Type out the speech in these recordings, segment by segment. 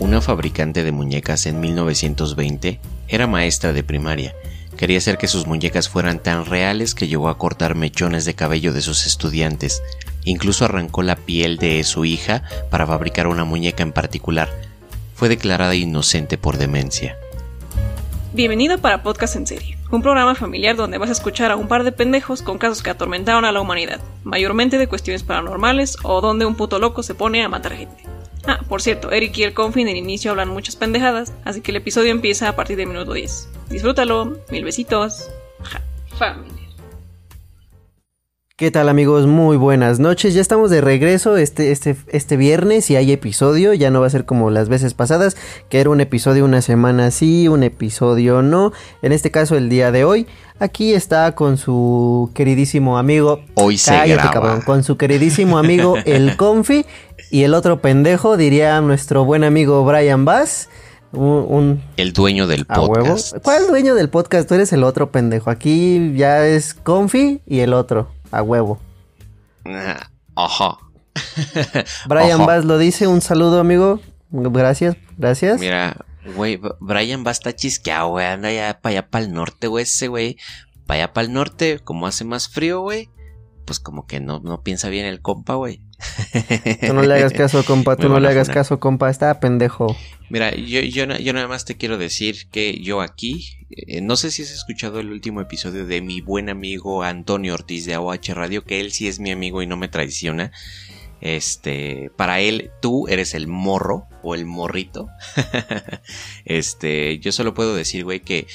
una fabricante de muñecas en 1920, era maestra de primaria. Quería hacer que sus muñecas fueran tan reales que llegó a cortar mechones de cabello de sus estudiantes. Incluso arrancó la piel de su hija para fabricar una muñeca en particular. Fue declarada inocente por demencia. Bienvenido para Podcast en Serie, un programa familiar donde vas a escuchar a un par de pendejos con casos que atormentaron a la humanidad, mayormente de cuestiones paranormales o donde un puto loco se pone a matar gente. Ah, por cierto, Eric y el Confi en el inicio hablan muchas pendejadas, así que el episodio empieza a partir del minuto 10. Disfrútalo, mil besitos. Ja, familia. ¿Qué tal amigos? Muy buenas noches. Ya estamos de regreso este, este, este viernes y hay episodio. Ya no va a ser como las veces pasadas, que era un episodio una semana sí, un episodio no. En este caso el día de hoy. Aquí está con su queridísimo amigo. Hoy se graba. cabrón. Con su queridísimo amigo el Confi. Y el otro pendejo, diría nuestro buen amigo Brian Bass. Un, un- El dueño del huevo. podcast. ¿Cuál dueño del podcast? Tú eres el otro pendejo. Aquí ya es Confi y el otro. A huevo. Ah, Ajá. Brian Ojo. Bass lo dice, un saludo amigo. Gracias, gracias. Mira, güey, Brian a estar chisqueado, güey. Anda ya para allá para el norte, güey, ese güey. Para allá para el norte, como hace más frío, güey. Pues como que no, no piensa bien el compa, güey. Tú no le hagas caso, compa, tú no le hagas caso, compa, está pendejo. Mira, yo, yo, yo nada más te quiero decir que yo aquí, eh, no sé si has escuchado el último episodio de mi buen amigo Antonio Ortiz de AOH Radio, que él sí es mi amigo y no me traiciona. Este, para él, tú eres el morro o el morrito. este, yo solo puedo decir, güey, que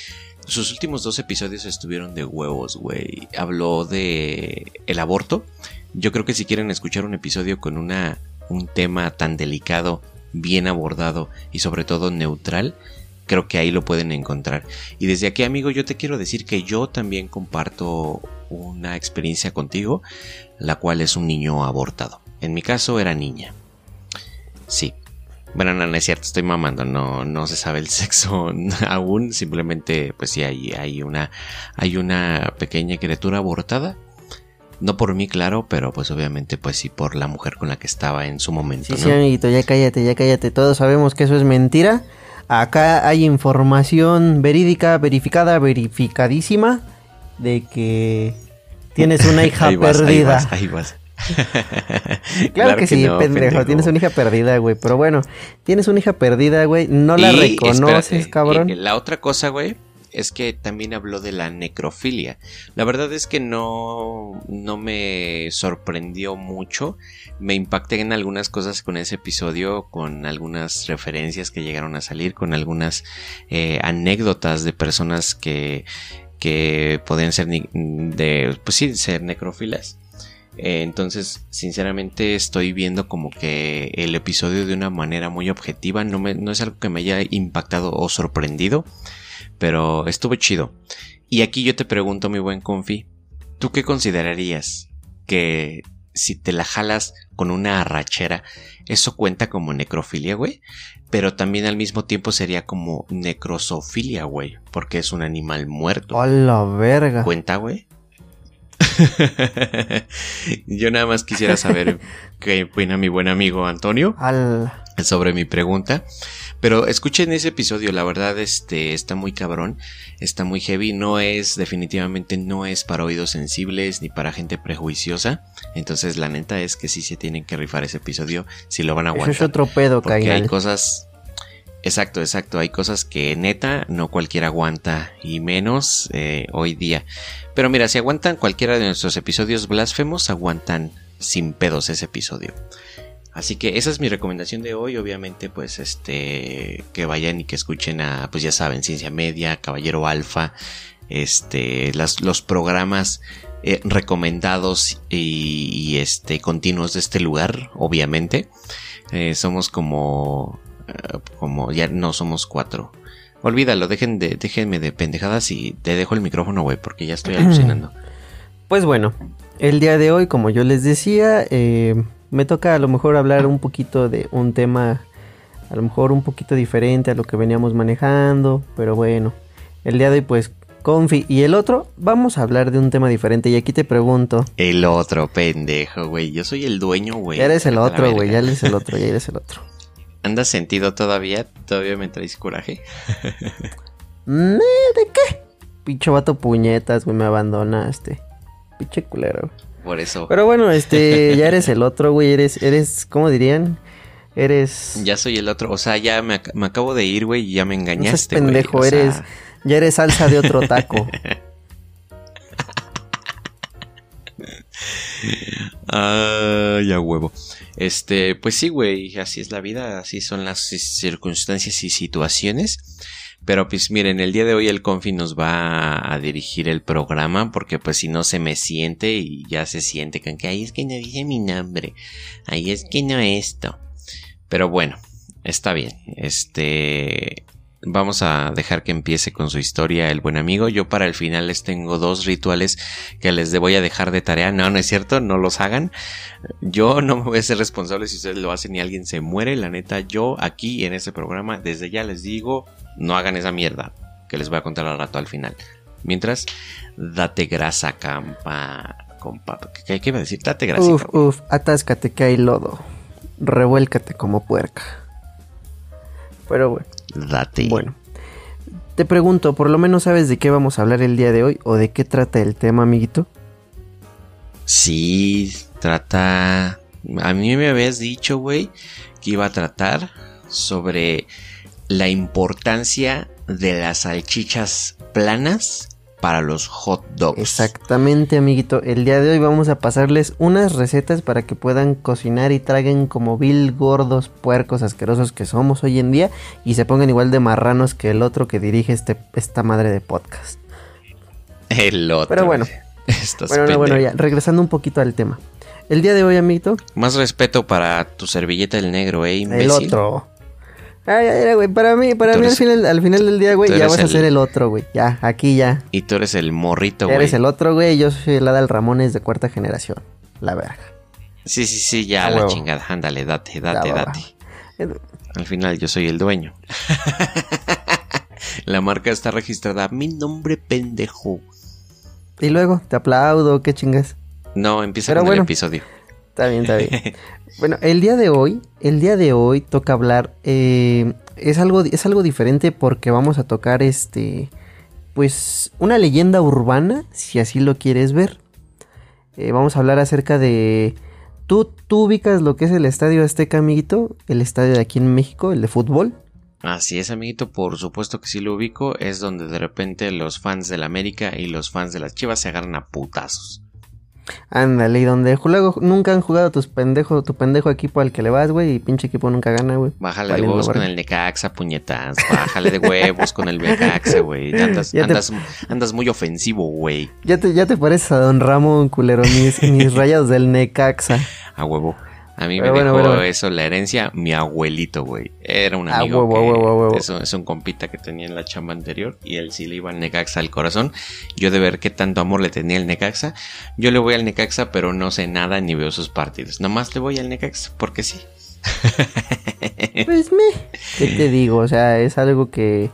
sus últimos dos episodios estuvieron de huevos, güey. Habló de el aborto. Yo creo que si quieren escuchar un episodio con una un tema tan delicado, bien abordado y sobre todo neutral, creo que ahí lo pueden encontrar. Y desde aquí, amigo, yo te quiero decir que yo también comparto una experiencia contigo, la cual es un niño abortado. En mi caso era niña. Sí. Bueno, no, no es cierto, estoy mamando, no, no se sabe el sexo aún, simplemente pues sí hay, hay una hay una pequeña criatura abortada. No por mí, claro, pero pues obviamente pues sí por la mujer con la que estaba en su momento, Sí, ¿no? sí, amiguito, ya cállate, ya cállate. Todos sabemos que eso es mentira. Acá hay información verídica, verificada, verificadísima de que tienes una hija Ahí vas, ahí perdida. vas, ahí vas. Claro, que, sí, no, pendejo, tienes una hija perdida, güey. Pero bueno, tienes una hija perdida, güey. No la Y, reconoces, espérate, cabrón. y la otra cosa, güey, es que también habló de la necrofilia. La verdad es que no, no me sorprendió mucho. Me impacté en algunas cosas con ese episodio, con algunas referencias que llegaron a salir, con algunas eh, anécdotas de personas que, que podían ser de, pues sí, ser necrófilas. Eh, entonces, sinceramente, estoy viendo como que el episodio de una manera muy objetiva. No, me, no es algo que me haya impactado o sorprendido, pero estuvo chido. Y aquí yo te pregunto, mi buen Confi, ¿tú qué considerarías que si te la jalas con una arrachera, eso cuenta como necrofilia, güey? Pero también al mismo tiempo sería como necrosofilia, güey, porque es un animal muerto. A la verga. ¿Cuenta, güey? Yo nada más quisiera saber qué opina mi buen amigo Antonio Al... sobre mi pregunta. Pero escuchen ese episodio, la verdad, este está muy cabrón, está muy heavy, no es, definitivamente no es para oídos sensibles ni para gente prejuiciosa. Entonces la neta es que sí se tienen que rifar ese episodio si lo van a Eso aguantar. es otro pedo, Porque hay cosas. Exacto, exacto. Hay cosas que neta no cualquiera aguanta y menos eh, hoy día. Pero mira, si aguantan cualquiera de nuestros episodios blasfemos, aguantan sin pedos ese episodio. Así que esa es mi recomendación de hoy. Obviamente, pues este que vayan y que escuchen a, pues ya saben, Ciencia Media, Caballero Alfa, este, los programas eh, recomendados y, y, este continuos de este lugar, obviamente. Eh, somos como, como ya no somos cuatro. Olvídalo, dejen de, déjenme de pendejadas y te dejo el micrófono, güey, porque ya estoy alucinando. Pues bueno, el día de hoy, como yo les decía, eh, me toca a lo mejor hablar un poquito de un tema, a lo mejor un poquito diferente a lo que veníamos manejando, pero bueno, el día de hoy pues Confi y el otro, vamos a hablar de un tema diferente y aquí te pregunto, El otro pendejo, güey. Yo soy el dueño, güey. ya eres el otro, güey, ya eres el otro, ya eres el otro. ¿Andas sentido todavía? ¿Todavía me traes coraje? ¿De qué? Pinche vato puñetas, güey, me abandonaste. Pinche culero. Por eso. Pero bueno, este, ya eres el otro, güey, eres, eres, ¿cómo dirían? Eres... Ya soy el otro, o sea, ya me, me acabo de ir, güey, y ya me engañaste, no pendejo, güey. eres, ya eres salsa de otro taco. Ay, a huevo. Este, pues sí, güey, así es la vida, así son las circunstancias y situaciones. Pero pues miren, el día de hoy el Confi nos va a dirigir el programa porque pues si no se me siente y ya se siente con que ahí es que no dice mi nombre, ahí es que no esto. Pero bueno, está bien. Este, vamos a dejar que empiece con su historia el buen amigo. Yo para el final les tengo dos rituales que les voy a dejar de tarea. No, no es cierto, no los hagan. Yo no me voy a ser responsable si ustedes lo hacen y alguien se muere. La neta, yo aquí en este programa, desde ya les digo, no hagan esa mierda que les voy a contar al rato al final. Mientras, date grasa, campa. Compa, ¿qué, qué iba a decir? Date grasa. Uf, uf, atáscate que hay lodo. Revuélcate como puerca. Pero bueno. Date. Bueno. Te pregunto, ¿por lo menos sabes de qué vamos a hablar el día de hoy? ¿O de qué trata el tema, amiguito? Sí, trata... A mí me habías dicho, güey, que iba a tratar sobre la importancia de las salchichas planas para los hot dogs. Exactamente, amiguito. El día de hoy vamos a pasarles unas recetas para que puedan cocinar y traguen como vil gordos, puercos, asquerosos que somos hoy en día y se pongan igual de marranos que el otro que dirige este, esta madre de podcast. El otro. Pero bueno. bueno, no, bueno, ya, regresando un poquito al tema. El día de hoy, amiguito. Más respeto para tu servilleta el negro, eh, imbécil. El otro. Ay, ay, güey, para mí, para mí al final, al final del día, güey, ya vas el... a ser el otro, güey. Ya, aquí ya. Y tú eres el morrito, güey. Eres el otro, güey, yo soy el Adal Ramones de cuarta generación. La verga. Sí, sí, sí, ya, la huevo. chingada. Ándale, date, date, date. Va, va. Al final yo soy el dueño. la marca está registrada. Mi nombre pendejo. Y luego, te aplaudo, qué chingas. No, empieza Pero con bueno, el episodio. Está bien, está bien. bueno, el día de hoy, el día de hoy toca hablar. Eh, es algo, es algo diferente porque vamos a tocar este. Pues una leyenda urbana, si así lo quieres ver. Eh, vamos a hablar acerca de. ¿Tú, ¿Tú ubicas lo que es el Estadio Azteca, amiguito? El estadio de aquí en México, el de fútbol. Así es, amiguito, por supuesto que sí lo ubico. Es donde de repente los fans del América y los fans de las Chivas se agarran a putazos. Ándale, y donde luego nunca han jugado tus pendejos, tu pendejo equipo al que le vas, güey, y pinche equipo nunca gana, güey. Bájale de huevos con el Necaxa, puñetas. Bájale de huevos con el Necaxa, güey. Andas, andas, te... andas, muy ofensivo, güey. Ya te, ya te pareces a Don Ramón, culero, mis, mis rayados del Necaxa. A huevo. A mí Pero me bueno, dejó bueno. eso, la herencia, mi abuelito, güey. Era un amigo a huevo, que, huevo, a huevo. Es, un, es, un, compita que tenía en la chamba anterior y él sí le iba al Necaxa al corazón. Yo de ver qué tanto amor le tenía el Necaxa. Yo le voy al Necaxa, pero no sé nada ni veo sus partidos. Nomás le voy al Necaxa, porque sí. pues me... ¿Qué te digo? O sea, es algo que...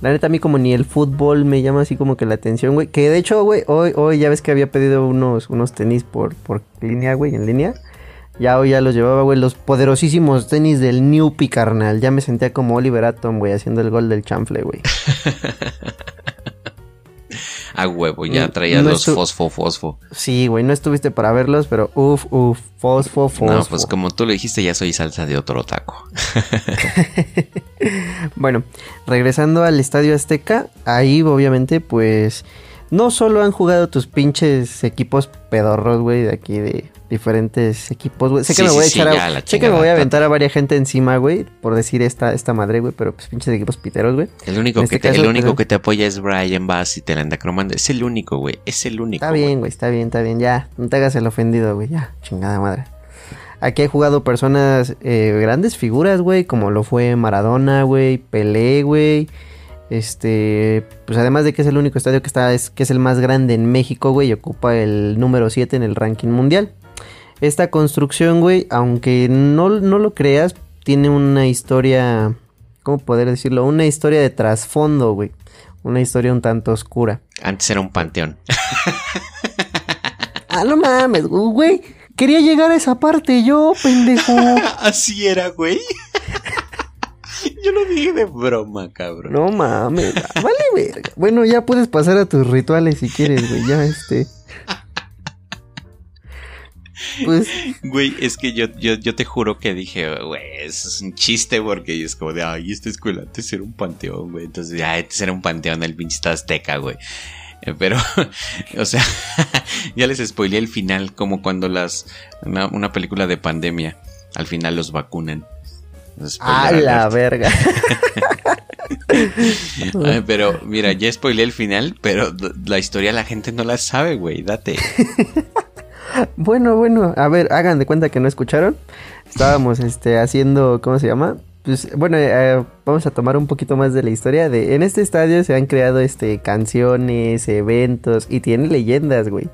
La neta, a mí como ni el fútbol me llama así como que la atención, güey. Que de hecho, güey, hoy, hoy ya ves que había pedido unos, unos tenis por, por línea, güey, en línea. Ya hoy ya los llevaba, güey, los poderosísimos tenis del Newpi, carnal. Ya me sentía como Oliver Atom, güey, haciendo el gol del chanfle, güey. A huevo, ya traía no los fosfo, fosfo. Sí, güey, no estuviste para verlos, pero uff, uff, fosfo, fosfo. No, pues como tú lo dijiste, ya soy salsa de otro taco. bueno, regresando al Estadio Azteca, ahí obviamente, pues... No solo han jugado tus pinches equipos pedorros, güey, de aquí de diferentes equipos, güey. Sé que sí, me voy sí, a echar sí, a, sé que me voy a aventar a varias gente encima, güey, por decir esta, esta madre, güey, pero pues pinches equipos piteros, güey. El único, que, este te, caso, el único que te apoya es Brian Bass y te la anda cromando. Es el único, güey. Es el único. Está bien, güey, está bien, está bien. Ya, no te hagas el ofendido, güey. Ya, chingada madre. Aquí he jugado personas, eh, grandes figuras, güey, como lo fue Maradona, güey, Pelé, güey. Este, pues además de que es el único estadio que está, es, que es el más grande en México, güey, y ocupa el número 7 en el ranking mundial. Esta construcción, güey, aunque no, no lo creas, tiene una historia, ¿cómo poder decirlo? Una historia de trasfondo, güey. Una historia un tanto oscura. Antes era un panteón. ah, no mames, güey. Quería llegar a esa parte yo, pendejo. Así era, güey. Yo lo dije de broma, cabrón. No mames, vale verga. Bueno, ya puedes pasar a tus rituales si quieres, güey. Ya este. Pues. Güey, es que yo, yo, yo te juro que dije, güey, eso es un chiste porque es como de, ay, esta escuela antes era un panteón, güey. Entonces, ya, antes era un panteón el pinche azteca, güey. Eh, pero, o sea, ya les spoileé el final, como cuando las. Una, película de pandemia, al final los vacunan. ¡A la verga! pero mira, ya spoileé el final, pero la historia la gente no la sabe, güey, date. Bueno, bueno, a ver, hagan de cuenta que no escucharon. Estábamos este haciendo, ¿cómo se llama? Pues bueno, eh, vamos a tomar un poquito más de la historia de en este estadio se han creado este canciones, eventos y tiene leyendas, güey.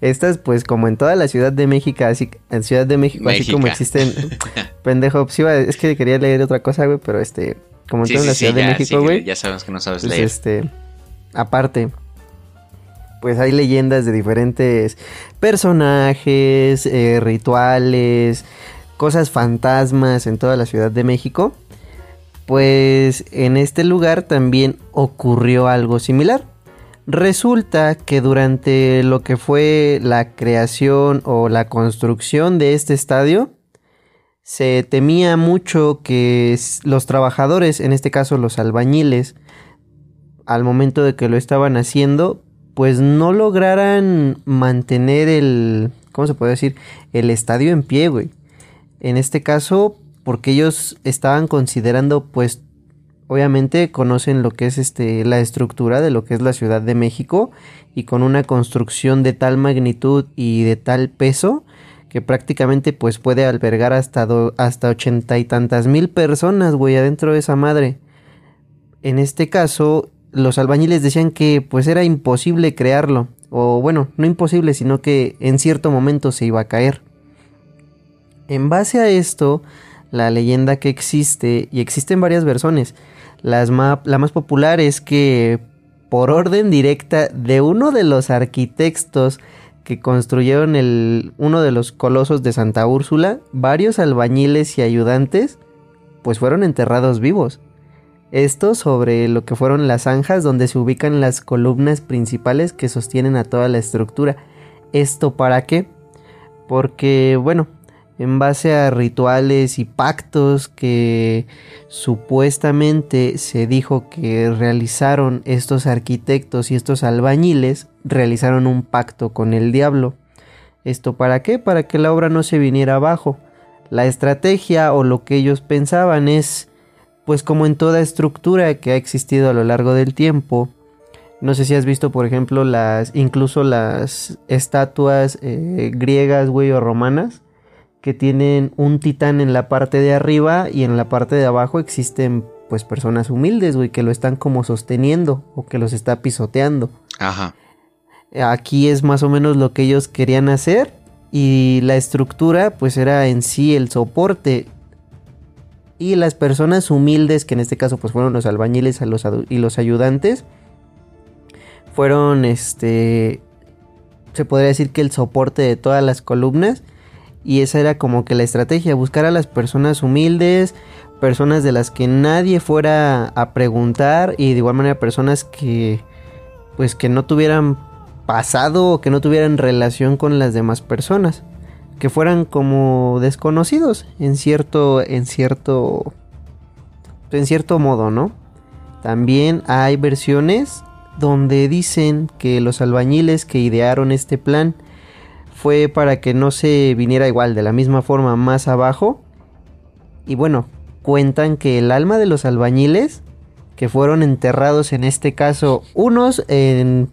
Estas pues como en toda la Ciudad de México, así en Ciudad de México, así como existen pendejo, pues, es que quería leer otra cosa, güey, pero este como en toda la Ciudad de México, güey. ya sabemos que no sabes pues, leer. Este aparte pues hay leyendas de diferentes personajes, eh, rituales, cosas fantasmas en toda la Ciudad de México. Pues en este lugar también ocurrió algo similar. Resulta que durante lo que fue la creación o la construcción de este estadio, se temía mucho que los trabajadores, en este caso los albañiles, al momento de que lo estaban haciendo, pues no lograran mantener el, ¿cómo se puede decir? El estadio en pie, güey. En este caso, porque ellos estaban considerando, pues, obviamente conocen lo que es este, la estructura de lo que es la Ciudad de México y con una construcción de tal magnitud y de tal peso que prácticamente pues puede albergar hasta, hasta ochenta y tantas mil personas, güey, adentro de esa madre. En este caso, los albañiles decían que pues era imposible crearlo, o bueno, no imposible, sino que en cierto momento se iba a caer. En base a esto, la leyenda que existe, y existen varias versiones, la más popular es que por orden directa de uno de los arquitectos que construyeron el, uno de los colosos de Santa Úrsula, varios albañiles y ayudantes pues fueron enterrados vivos. Esto sobre lo que fueron las zanjas donde se ubican las columnas principales que sostienen a toda la estructura. ¿Esto para qué? Porque, bueno, en base a rituales y pactos que supuestamente se dijo que realizaron estos arquitectos y estos albañiles, realizaron un pacto con el diablo. ¿Esto para qué? Para que la obra no se viniera abajo. La estrategia o lo que ellos pensaban es pues como en toda estructura que ha existido a lo largo del tiempo, no sé si has visto, por ejemplo, las incluso las estatuas eh, griegas, güey, o romanas, que tienen un titán en la parte de arriba y en la parte de abajo existen, pues, personas humildes, güey, que lo están como sosteniendo o que los está pisoteando. Ajá. Aquí es más o menos lo que ellos querían hacer y la estructura, pues, era en sí el soporte y las personas humildes, que en este caso pues fueron los albañiles y los ayudantes, fueron este, se podría decir que el soporte de todas las columnas. Y esa era como que la estrategia, buscar a las personas humildes, personas de las que nadie fuera a preguntar y de igual manera personas que pues que no tuvieran pasado o que no tuvieran relación con las demás personas que fueran como desconocidos en cierto en cierto en cierto modo, ¿no? También hay versiones donde dicen que los albañiles que idearon este plan fue para que no se viniera igual de la misma forma más abajo. Y bueno, cuentan que el alma de los albañiles que fueron enterrados en este caso unos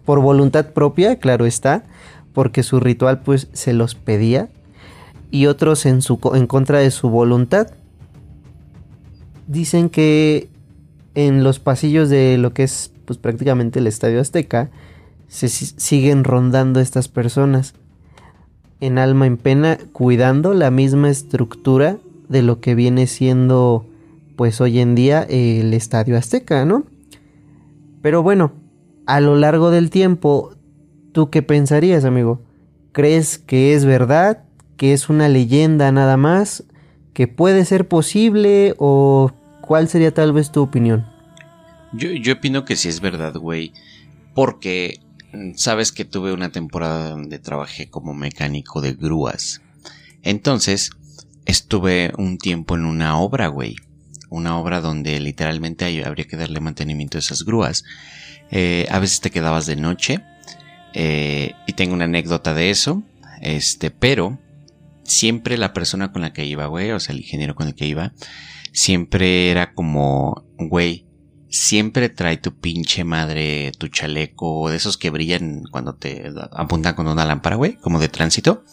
por voluntad propia, claro está, porque su ritual pues se los pedía y otros en, su, en contra de su voluntad. Dicen que en los pasillos de lo que es pues, prácticamente el Estadio Azteca se siguen rondando estas personas en alma en pena cuidando la misma estructura de lo que viene siendo pues hoy en día el Estadio Azteca, ¿no? Pero bueno, a lo largo del tiempo, ¿tú qué pensarías, amigo? ¿Crees que es verdad? Que es una leyenda nada más, que puede ser posible o ¿cuál sería tal vez tu opinión? Yo, yo opino que sí es verdad, güey. Porque mm, sabes que tuve una temporada donde trabajé como mecánico de grúas. Entonces, estuve un tiempo en una obra, güey. Una obra donde literalmente habría que darle mantenimiento a esas grúas. Eh, a veces te quedabas de noche. Eh, y tengo una anécdota de eso. Este, pero siempre la persona con la que iba, güey, o sea, el ingeniero con el que iba, siempre era como, güey, siempre trae tu pinche madre, tu chaleco, de esos que brillan cuando te apuntan con una lámpara, güey, como de tránsito.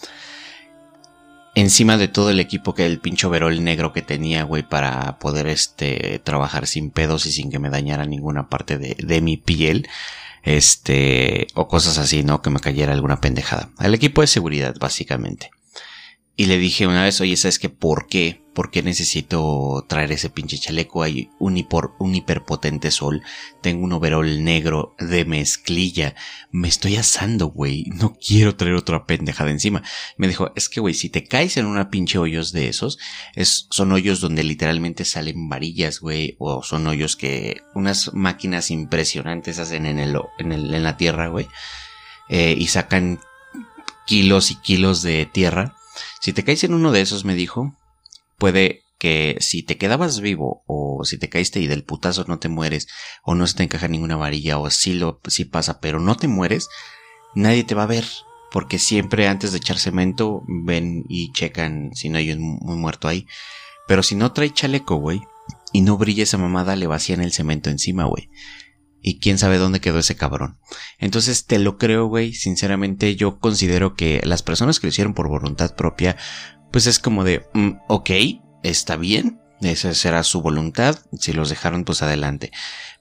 Encima de todo el equipo que el pinche overol negro que tenía, güey, para poder este trabajar sin pedos y sin que me dañara ninguna parte de, de mi piel este, o cosas así, ¿no? Que me cayera alguna pendejada. El equipo de seguridad, básicamente. Y le dije una vez, oye, ¿sabes qué? ¿Por qué? ¿Por qué necesito traer ese pinche chaleco? Hay un, un hiperpotente sol. Tengo un overol negro de mezclilla. Me estoy asando, güey. No quiero traer otra pendejada encima. Me dijo, es que, güey, si te caes en una pinche hoyos de esos, es, son hoyos donde literalmente salen varillas, güey. O son hoyos que unas máquinas impresionantes hacen en el, en el, en la tierra, güey. Eh, y sacan kilos y kilos de tierra si te caes en uno de esos, me dijo, puede que si te quedabas vivo o si te caíste y del putazo no te mueres o no se te encaja ninguna varilla o si lo si pasa, pero no te mueres, nadie te va a ver porque siempre antes de echar cemento ven y checan si no hay un, muerto ahí. Pero si no trae chaleco, güey, y no brilla esa mamada, le vacían el cemento encima, güey. Y quién sabe dónde quedó ese cabrón. Entonces te lo creo, güey. Sinceramente yo considero que las personas que lo hicieron por voluntad propia, pues es como de, mm, ok, está bien. Esa será su voluntad. Si los dejaron, pues adelante.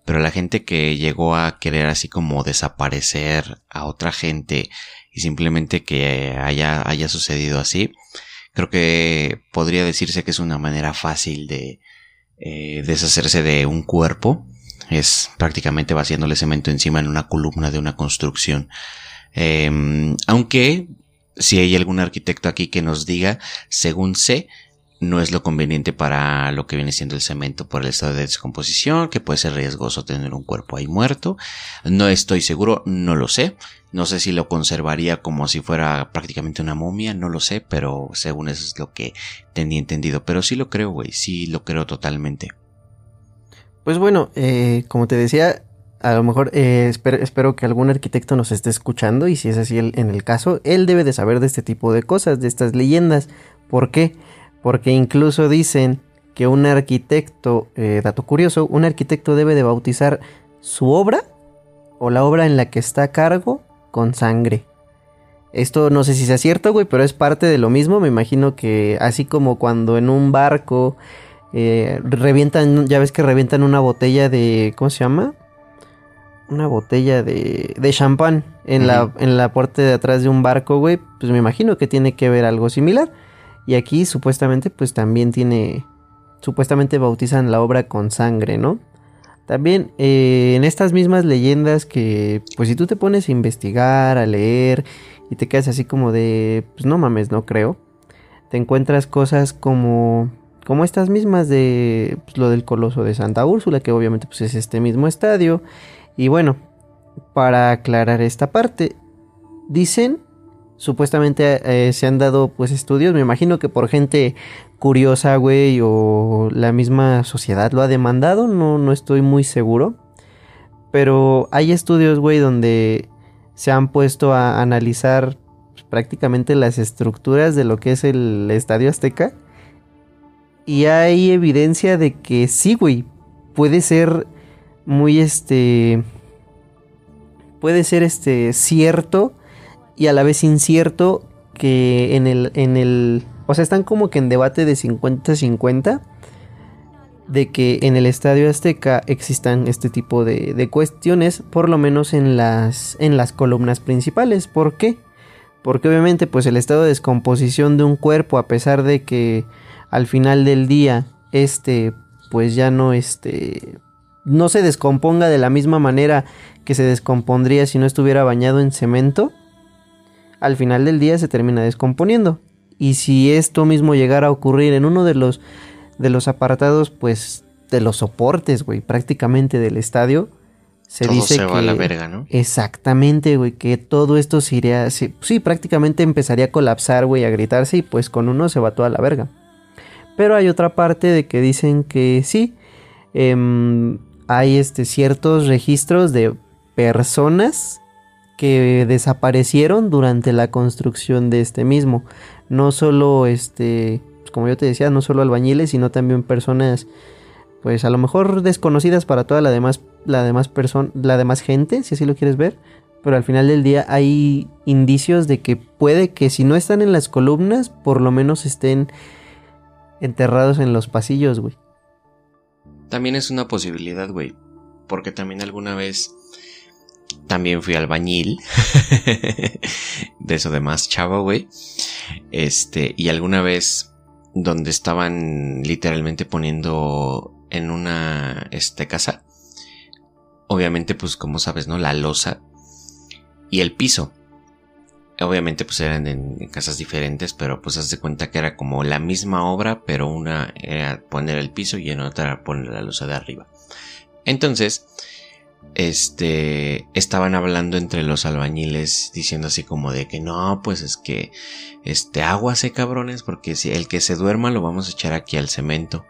Pero la gente que llegó a querer así como desaparecer a otra gente y simplemente que haya, sucedido así, creo que podría decirse que es una manera fácil de eh, deshacerse de un cuerpo es prácticamente vaciándole cemento encima en una columna de una construcción. Em, aunque si hay algún arquitecto aquí que nos diga, según sé, no es lo conveniente para lo que viene siendo el cemento por el estado de descomposición, que puede ser riesgoso tener un cuerpo ahí muerto. No estoy seguro, no lo sé. No sé si lo conservaría como si fuera prácticamente una momia, no lo sé, pero según eso es lo que tenía entendido. Pero sí lo creo, güey, sí lo creo totalmente. Pues bueno, eh, como te decía, a lo mejor eh, espero, que algún arquitecto nos esté escuchando y si es así en el caso, él debe de saber de este tipo de cosas, de estas leyendas. ¿Por qué? Porque incluso dicen que un arquitecto, eh, dato curioso, un arquitecto debe de bautizar su obra o la obra en la que está a cargo con sangre. Esto no sé si sea cierto, güey, pero es parte de lo mismo. Me imagino que así como cuando en un barco eh, revientan, ya ves que revientan una botella de, ¿cómo se llama? Una botella de, de champán en, la, en la puerta de atrás de un barco, güey. Pues me imagino que tiene que ver algo similar. Y aquí supuestamente pues también tiene, supuestamente bautizan la obra con sangre, ¿no? También eh, en estas mismas leyendas que pues si tú te pones a investigar, a leer y te quedas así como de, pues no mames, no creo. Te encuentras cosas como como estas mismas de pues, lo del Coloso de Santa Úrsula, que obviamente pues, es este mismo estadio. Y bueno, para aclarar esta parte, dicen, supuestamente eh, se han dado pues estudios, me imagino que por gente curiosa, güey, o la misma sociedad lo ha demandado, no, no estoy muy seguro. Pero hay estudios, güey, donde se han puesto a analizar pues, prácticamente las estructuras de lo que es el Estadio Azteca y hay evidencia de que sí, güey. Puede ser muy este. Puede ser este cierto y a la vez incierto que en el. En el o sea, están como que en debate de 50-50 de que en el Estadio Azteca existan este tipo de, de, cuestiones, por lo menos en las, en las columnas principales. ¿Por qué? Porque obviamente pues el estado de descomposición de un cuerpo, a pesar de que al final del día este pues ya no este no se descomponga de la misma manera que se descompondría si no estuviera bañado en cemento, al final del día se termina descomponiendo. Y si esto mismo llegara a ocurrir en uno de los de los apartados pues de los soportes, güey, prácticamente del estadio, se Todo dice se que va a la verga, ¿no? exactamente, güey, que todo esto se iría, sí, sí, prácticamente empezaría a colapsar, güey, a gritarse y pues con uno se va toda la verga. Pero hay otra parte de que dicen que sí, em, hay este, ciertos registros de personas que desaparecieron durante la construcción de este mismo. No solo, este, pues, como yo te decía, no solo albañiles, sino también personas, pues a lo mejor desconocidas para toda la demás, la demás persona, la demás gente, si así lo quieres ver. Pero al final del día hay indicios de que puede que si no están en las columnas, por lo menos estén enterrados en los pasillos, güey. También es una posibilidad, güey. Porque también alguna vez también fui albañil. de eso de más chavo, güey. Este, y alguna vez donde estaban literalmente poniendo en una este casa. Obviamente, pues como sabes, ¿no? La losa y el piso. Obviamente, pues eran en, en casas diferentes, pero pues haz de cuenta que era como la misma obra, pero una era poner el piso y en otra poner la losa de arriba. Entonces, este, estaban hablando entre los albañiles diciendo así como de que no, pues es que, este, aguase cabrones, porque si el que se duerma lo vamos a echar aquí al cemento,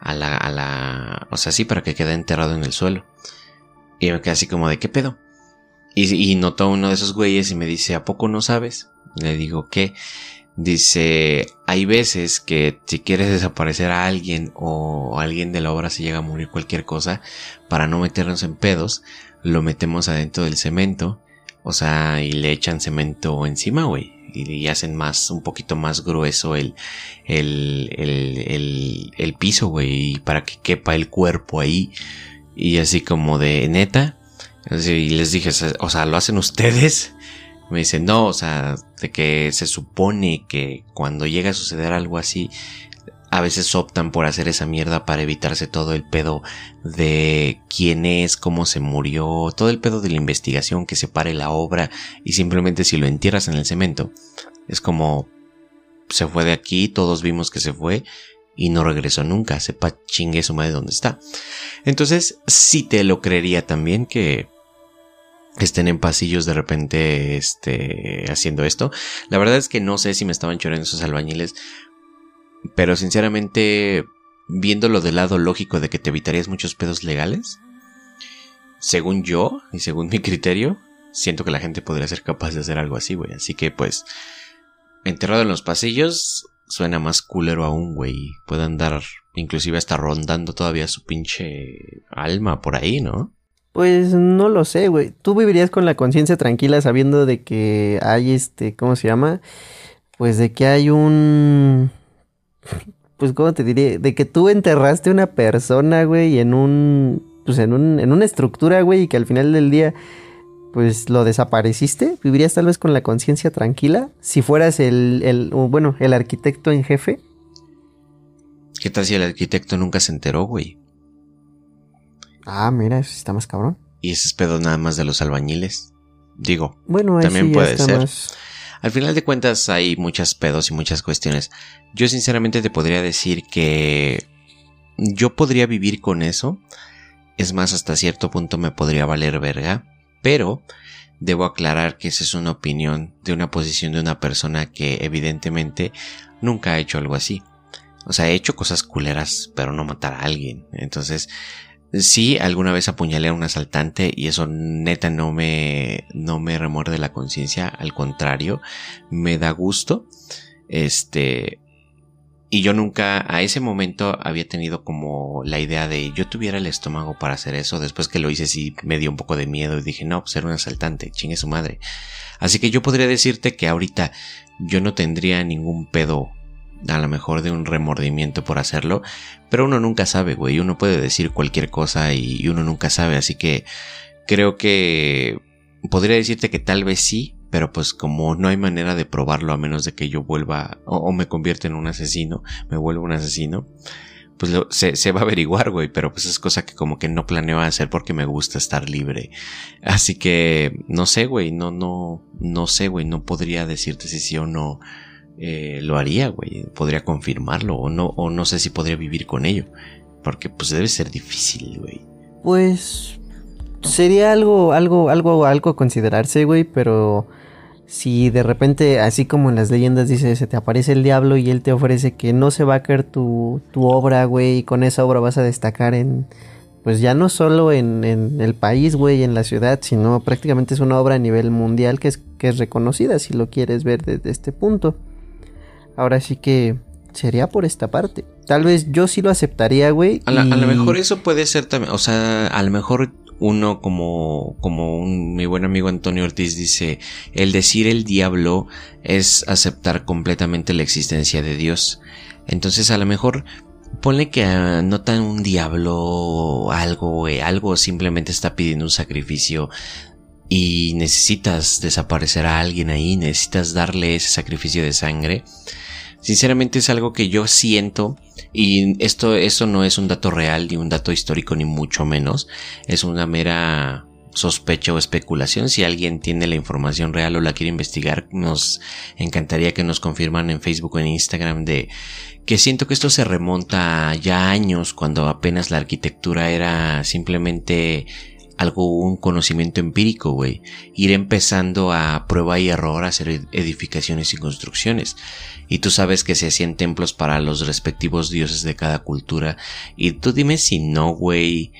a la, a la, o sea, sí, para que quede enterrado en el suelo. Y me quedé así como de qué pedo. Y, y notó uno de esos güeyes y me dice, ¿a poco no sabes? Le digo, ¿qué? Dice, hay veces que si quieres desaparecer a alguien o alguien de la obra se llega a morir cualquier cosa, para no meternos en pedos, lo metemos adentro del cemento, o sea, y le echan cemento encima, güey. Y, y hacen más, un poquito más grueso el, el, el, el, el piso, güey, para que quepa el cuerpo ahí. Y así como de neta. Y les dije, o sea, ¿lo hacen ustedes? Me dicen, no, o sea, de que se supone que cuando llega a suceder algo así, a veces optan por hacer esa mierda para evitarse todo el pedo de quién es, cómo se murió, todo el pedo de la investigación que separe la obra y simplemente si lo entierras en el cemento, es como se fue de aquí, todos vimos que se fue y no regresó nunca, sepa chingue su madre dónde está. Entonces, sí te lo creería también que estén en pasillos de repente este haciendo esto. La verdad es que no sé si me estaban chorando esos albañiles, pero sinceramente viéndolo del lado lógico de que te evitarías muchos pedos legales, según yo y según mi criterio, siento que la gente podría ser capaz de hacer algo así, güey. Así que pues enterrado en los pasillos suena más culero aún, güey. Puede andar inclusive hasta rondando todavía su pinche alma por ahí, ¿no? Pues no lo sé, güey. ¿Tú vivirías con la conciencia tranquila sabiendo de que hay este, ¿cómo se llama? Pues de que hay un... Pues cómo te diré, de que tú enterraste una persona, güey, en un... Pues en un, en una estructura, güey, y que al final del día, pues lo desapareciste. ¿Vivirías tal vez con la conciencia tranquila? Si fueras el, el, bueno, el arquitecto en jefe. ¿Qué tal si el arquitecto nunca se enteró, güey? Ah, mira, eso está más cabrón. Y ese es pedo nada más de los albañiles. Digo, Bueno, También sí puede ser. más- al final de cuentas hay muchas pedos y muchas cuestiones. Yo sinceramente te podría decir que yo podría vivir con eso. Es más, hasta cierto punto me podría valer verga. Pero debo aclarar que esa es una opinión de una posición de una persona que evidentemente nunca ha hecho algo así. O sea, he hecho cosas culeras, pero no matar a alguien. Entonces, sí, alguna vez apuñalé a un asaltante y eso neta no me, no me remuerde la conciencia. Al contrario, me da gusto. Este, y yo nunca, a ese momento había tenido como la idea de yo tuviera el estómago para hacer eso. Después que lo hice sí me dio un poco de miedo y dije, no, pues era un asaltante, chingue su madre. Así que yo podría decirte que ahorita yo no tendría ningún pedo, a lo mejor de un remordimiento por hacerlo, pero uno nunca sabe, güey, uno puede decir cualquier cosa y uno nunca sabe, así que creo que podría decirte que tal vez sí, pero pues como no hay manera de probarlo a menos de que yo vuelva o, me convierta en un asesino, me vuelvo un asesino, pues lo- se, se va a averiguar, güey, pero pues es cosa que como que no planeo hacer porque me gusta estar libre. Así que no sé, güey, no, no, no sé, güey, no podría decirte si sí o no eh, lo haría, güey, podría confirmarlo o no, o no sé si podría vivir con ello. Porque pues debe ser difícil, güey. Pues sería algo, algo, algo, algo a considerarse, güey, pero si de repente, así como en las leyendas dice, se te aparece el diablo y él te ofrece que no se va a caer tu, tu obra, güey, y con esa obra vas a destacar en, pues ya no solo en, en el país, güey, en la ciudad, sino prácticamente es una obra a nivel mundial que es, que es reconocida, si lo quieres ver desde este punto. Ahora sí que sería por esta parte. Tal vez yo sí lo aceptaría, güey. A, lo mejor eso puede ser también, o sea, a lo mejor uno como, como mi buen amigo Antonio Ortiz dice, el decir el diablo es aceptar completamente la existencia de Dios. Entonces a lo mejor ponle que anotan un diablo algo, algo simplemente está pidiendo un sacrificio y necesitas desaparecer a alguien ahí, necesitas darle ese sacrificio de sangre. Sinceramente es algo que yo siento y esto, eso no es un dato real ni un dato histórico ni mucho menos. Es una mera sospecha o especulación. Si alguien tiene la información real o la quiere investigar, nos encantaría que nos confirman en Facebook o en Instagram de que siento que esto se remonta ya años cuando apenas la arquitectura era simplemente algo, un conocimiento empírico, güey. Ir empezando a prueba y error a hacer edificaciones y construcciones. Y tú sabes que se hacían templos para los respectivos dioses de cada cultura. Y tú dime si no, güey,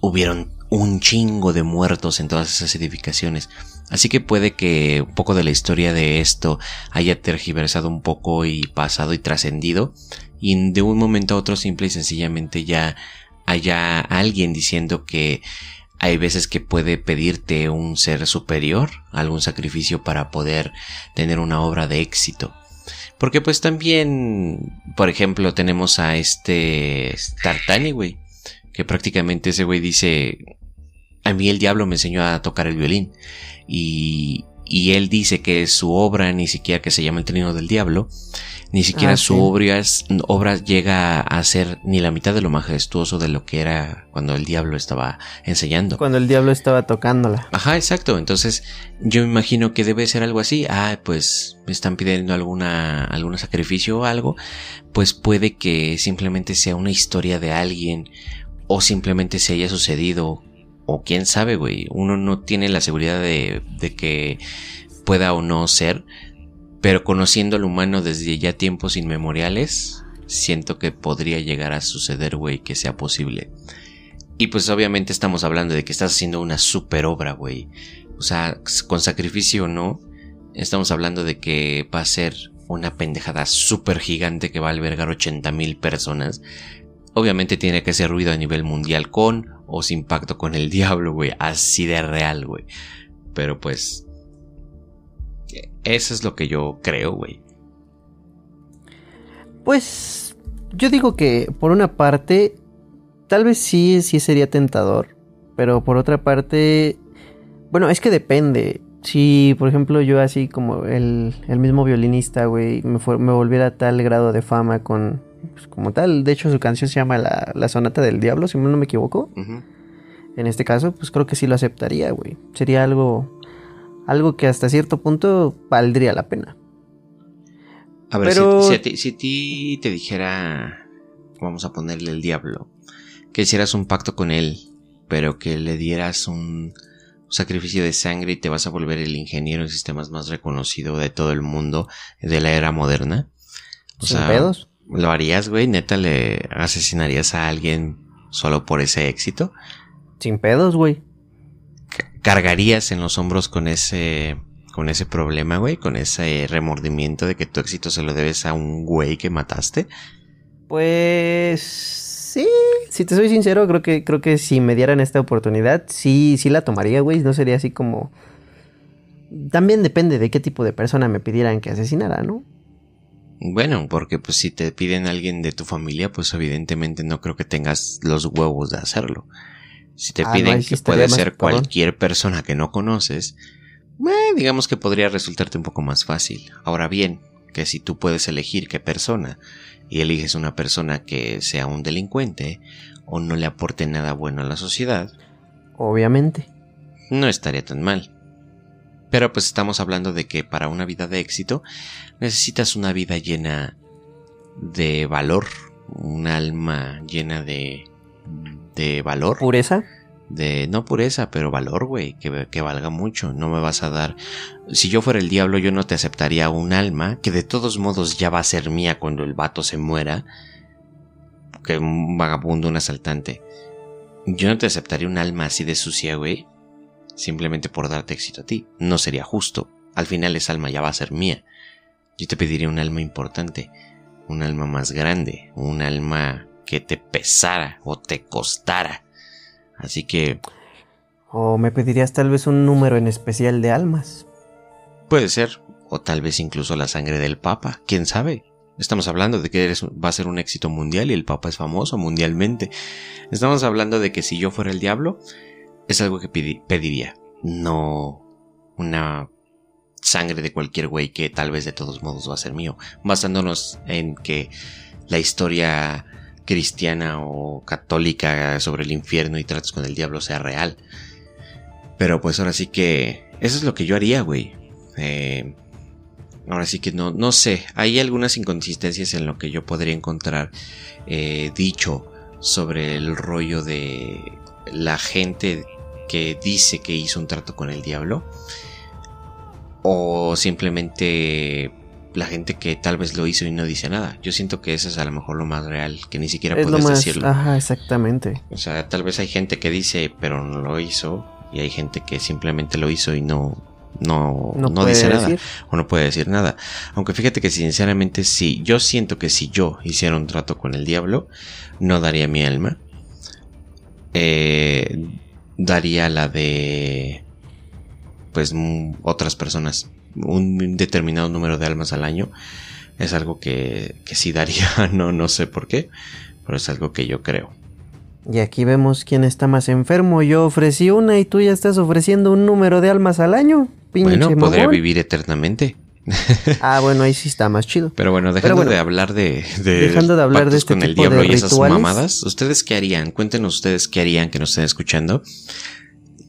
hubieron un chingo de muertos en todas esas edificaciones. Así que puede que un poco de la historia de esto haya tergiversado un poco y pasado y trascendido. Y de un momento a otro simple y sencillamente ya haya alguien diciendo que hay veces que puede pedirte un ser superior, algún sacrificio para poder tener una obra de éxito. Porque pues también, por ejemplo, tenemos a este Tartani, güey, que prácticamente ese güey dice, a mí el diablo me enseñó a tocar el violín. Y, y él dice que su obra, ni siquiera que se llama el trino del diablo, ni siquiera ah, su obra, obra, llega a ser ni la mitad de lo majestuoso de lo que era cuando el diablo estaba enseñando. Cuando el diablo estaba tocándola. Ajá, exacto. Entonces, yo me imagino que debe ser algo así. Ah, pues me están pidiendo alguna, algún sacrificio o algo. Pues puede que simplemente sea una historia de alguien o simplemente se haya sucedido o quién sabe, güey. Uno no tiene la seguridad de, que pueda o no ser, pero conociendo al humano desde ya tiempos inmemoriales, siento que podría llegar a suceder, güey, que sea posible. Y pues obviamente estamos hablando de que estás haciendo una super obra, güey. O sea, con sacrificio o no, estamos hablando de que va a ser una pendejada súper gigante que va a albergar 80 mil personas. Obviamente tiene que ser ruido a nivel mundial con o sin pacto con el diablo, güey. Así de real, güey. Pero pues eso es lo que yo creo, güey. Pues yo digo que por una parte, tal vez sí, sí sería tentador. Pero por otra parte, bueno, es que depende. Si, por ejemplo, yo así como el, el mismo violinista, güey, me, me volviera a tal grado de fama con, pues, como tal, de hecho su canción se llama La, la Sonata del Diablo, si no me equivoco. En este caso, pues creo que sí lo aceptaría, güey. Sería algo algo que hasta cierto punto valdría la pena. A ver, si, a ti, te dijera, vamos a ponerle el diablo, que hicieras un pacto con él, pero que le dieras un, sacrificio de sangre y te vas a volver el ingeniero en sistemas más reconocido de todo el mundo de la era moderna. O sea, pedos? ¿Lo harías, güey? ¿Neta le asesinarías a alguien solo por ese éxito? Sin pedos, güey cargarías en los hombros con ese con ese problema, güey, con ese remordimiento de que tu éxito se lo debes a un güey que mataste? Pues sí, si te soy sincero, creo que creo que si me dieran esta oportunidad, sí sí la tomaría, güey, no sería así como también depende de qué tipo de persona me pidieran que asesinara, ¿no? Bueno, porque pues si te piden a alguien de tu familia, pues evidentemente no creo que tengas los huevos de hacerlo. Si te ah, piden que puede ser cualquier persona que no conoces, eh, digamos que podría resultarte un poco más fácil. Ahora bien, que si tú puedes elegir qué persona y eliges una persona que sea un delincuente o no le aporte nada bueno a la sociedad, obviamente, no estaría tan mal. Pero pues estamos hablando de que para una vida de éxito necesitas una vida llena de valor, un alma llena de, de valor. ¿Pureza? De, no pureza, pero valor, güey, que, que valga mucho. No me vas a dar. Si yo fuera el diablo, yo no te aceptaría un alma que de todos modos ya va a ser mía cuando el vato se muera. Que un vagabundo, un asaltante. Yo no te aceptaría un alma así de sucia, güey. Simplemente por darte éxito a ti. No sería justo. Al final esa alma ya va a ser mía. Yo te pediría un alma importante. Un alma más grande. Un alma que te pesara o te costara. Así que... O me pedirías tal vez un número en especial de almas. Puede ser. O tal vez incluso la sangre del Papa. ¿Quién sabe? Estamos hablando de que eres, va a ser un éxito mundial y el Papa es famoso mundialmente. Estamos hablando de que si yo fuera el diablo, es algo que pediría. No una sangre de cualquier güey que tal vez de todos modos va a ser mío. Basándonos en que la historia cristiana o católica sobre el infierno y tratos con el diablo sea real. Pero pues ahora sí que... Eso es lo que yo haría, güey. Eh, Ahora sí que no, no sé, hay algunas inconsistencias en lo que yo podría encontrar eh, dicho sobre el rollo de la gente que dice que hizo un trato con el diablo. O simplemente la gente que tal vez lo hizo y no dice nada. Yo siento que eso es a lo mejor lo más real, que ni siquiera puedes decirlo. Ajá, exactamente. O sea, tal vez hay gente que dice pero no lo hizo. Y hay gente que simplemente lo hizo y no, no, no, dice nada o no puede decir nada. Aunque fíjate que sinceramente sí, yo siento que si yo hiciera un trato con el diablo, no daría mi alma. Eh, daría la de pues otras personas. Un determinado número de almas al año. Es algo que, que sí daría, no, no sé por qué, pero es algo que yo creo. Y aquí vemos quién está más enfermo. Yo ofrecí una y tú ya estás ofreciendo un número de almas al año bueno, podría vivir eternamente. ah, bueno, ahí sí está más chido. Pero bueno, dejando de hablar de, dejando de hablar de este con el diablo y esas mamadas, ¿ustedes qué harían? Cuéntenos ustedes qué harían que nos estén escuchando.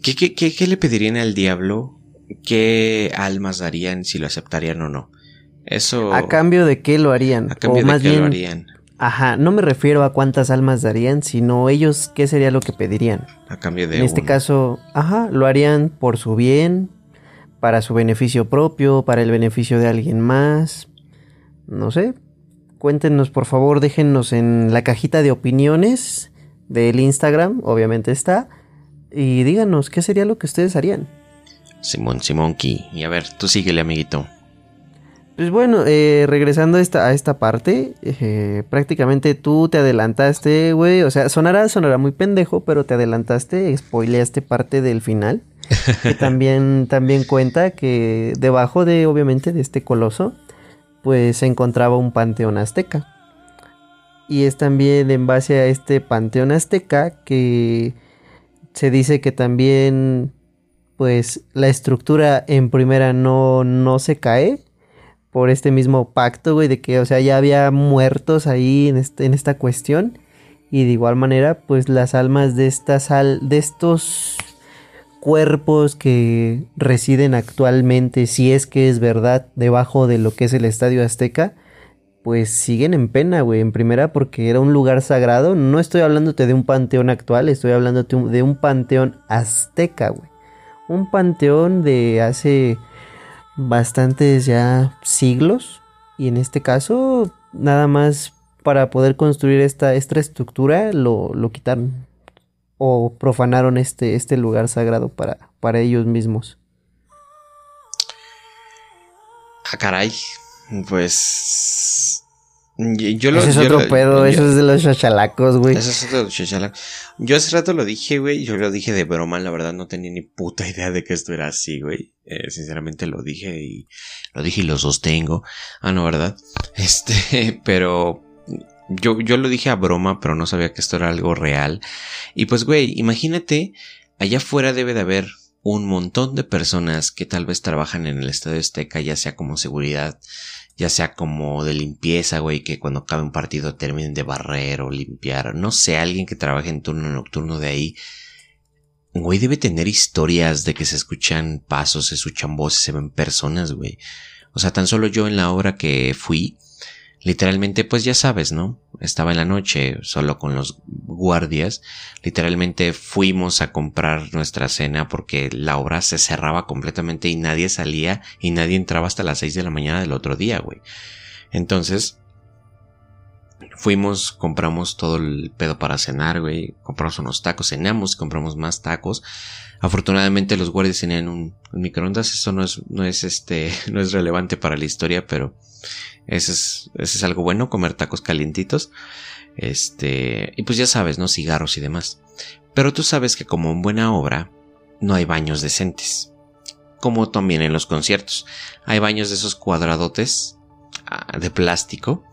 ¿Qué, qué, qué, le pedirían al diablo? ¿Qué almas darían si lo aceptarían o no? Eso. ¿A cambio de qué lo harían? A cambio de qué lo harían. Ajá, no me refiero a cuántas almas darían, sino ellos qué sería lo que pedirían. A cambio de. En este caso, ajá, lo harían por su bien, para su beneficio propio, para el beneficio de alguien más. No sé. Cuéntenos, por favor, déjennos en la cajita de opiniones del Instagram, obviamente está. Y díganos qué sería lo que ustedes harían. Simón Simonki. Y a ver, tú síguele, amiguito. Pues bueno, eh, regresando a esta, a esta parte, eh, prácticamente tú te adelantaste, güey. O sea, sonará, sonará muy pendejo, pero te adelantaste, spoileaste parte del final. Que también, también cuenta que debajo de, obviamente, de este coloso, pues se encontraba un panteón azteca. Y es también en base a este panteón azteca que se dice que también, pues, la estructura en primera no, no se cae por este mismo pacto, güey, de que, o sea, ya había muertos ahí en, este, en esta cuestión. Y de igual manera, pues las almas de estas de estos cuerpos que residen actualmente, si es que es verdad, debajo de lo que es el Estadio Azteca, pues siguen en pena, güey. En primera, porque era un lugar sagrado. No estoy hablándote de un panteón actual, estoy hablándote de un panteón azteca, güey. Un panteón de hace bastantes ya siglos. Y en este caso, nada más para poder construir esta, esta estructura, lo, lo quitaron o profanaron este, este lugar sagrado para, para ellos mismos. Ah, caray. Pues. Yo lo, Ese es otro pedo, eso es de los chachalacos, güey. Eso es de los chachalacos. Yo hace rato lo dije, güey. Yo lo dije de broma, la verdad no tenía ni puta idea de que esto era así, güey. Eh, sinceramente lo dije y lo dije y lo sostengo. Ah, no, ¿verdad? Este, pero yo, yo lo dije a broma, pero no sabía que esto era algo real. Y pues, güey, imagínate, allá afuera debe de haber un montón de personas que tal vez trabajan en el Estadio Azteca, ya sea como seguridad, ya sea como de limpieza, güey, que cuando acabe un partido terminen de barrer o limpiar, no sé, alguien que trabaje en turno nocturno de ahí. Güey, debe tener historias de que se escuchan pasos, se escuchan voces, se ven personas, güey. O sea, tan solo yo en la obra que fui, Literalmente, pues ya sabes, ¿no? Estaba en la noche solo con los guardias. Literalmente fuimos a comprar nuestra cena porque la obra se cerraba completamente y nadie salía y nadie entraba hasta las 6 de la mañana del otro día, güey. Entonces, fuimos, compramos todo el pedo para cenar, güey. Compramos unos tacos, cenamos, compramos más tacos. Afortunadamente los guardias tenían un, microondas. Eso no es, no es este, no es relevante para la historia, pero eso es, eso es algo bueno, comer tacos calientitos. Este, y pues ya sabes, ¿no? Cigarros y demás. Pero tú sabes que como en buena obra, no hay baños decentes. Como también en los conciertos. Hay baños de esos cuadradotes ah, de plástico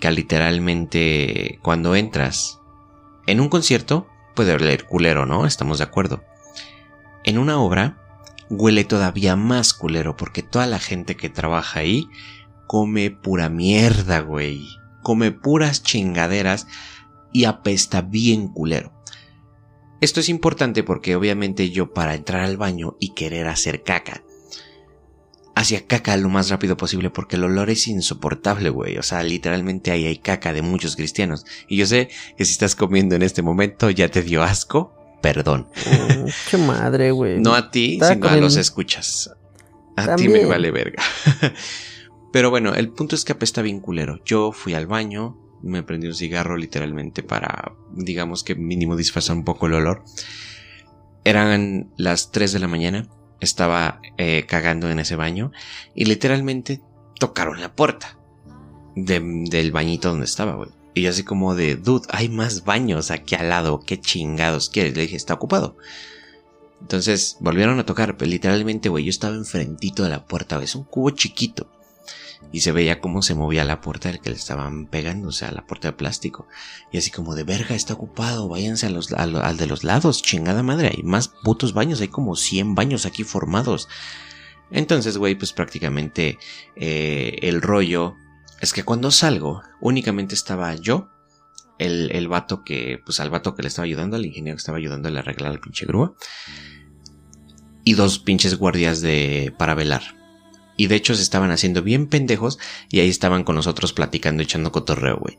que literalmente cuando entras en un concierto puede oler culero, ¿no? Estamos de acuerdo. En una obra huele todavía más culero porque toda la gente que trabaja ahí come pura mierda, güey. Come puras chingaderas y apesta bien culero. Esto es importante porque obviamente yo para entrar al baño y querer hacer caca hacia caca lo más rápido posible porque el olor es insoportable, güey. O sea, literalmente ahí hay caca de muchos cristianos. Y yo sé que si estás comiendo en este momento ya te dio asco, perdón. Mm, qué madre, güey. no a ti, sino a los escuchas. A ti me vale verga. Pero bueno, el punto es que apesta bien culero. Yo fui al baño, me prendí un cigarro literalmente para, digamos que mínimo disfrazar un poco el olor. Eran las 3 de la mañana estaba eh, cagando en ese baño y literalmente tocaron la puerta del bañito donde estaba, güey. Y yo así como de, dude, hay más baños aquí al lado, qué chingados quieres. Le dije, está ocupado. Entonces volvieron a tocar, pero literalmente, güey, yo estaba enfrentito de la puerta, es un cubo chiquito y se veía cómo se movía la puerta del que le estaban pegando, o sea, la puerta de plástico. Y así como de verga, está ocupado, váyanse a los, al de los lados, chingada madre, hay más putos baños, hay como 100 baños aquí formados. Entonces, güey, pues prácticamente eh, el rollo es que cuando salgo, únicamente estaba yo, el, el vato que, pues al vato que le estaba ayudando, al ingeniero que estaba ayudando a arreglar la pinche grúa, y dos pinches guardias de para velar. Y de hecho se estaban haciendo bien pendejos y ahí estaban con nosotros platicando, echando cotorreo, güey.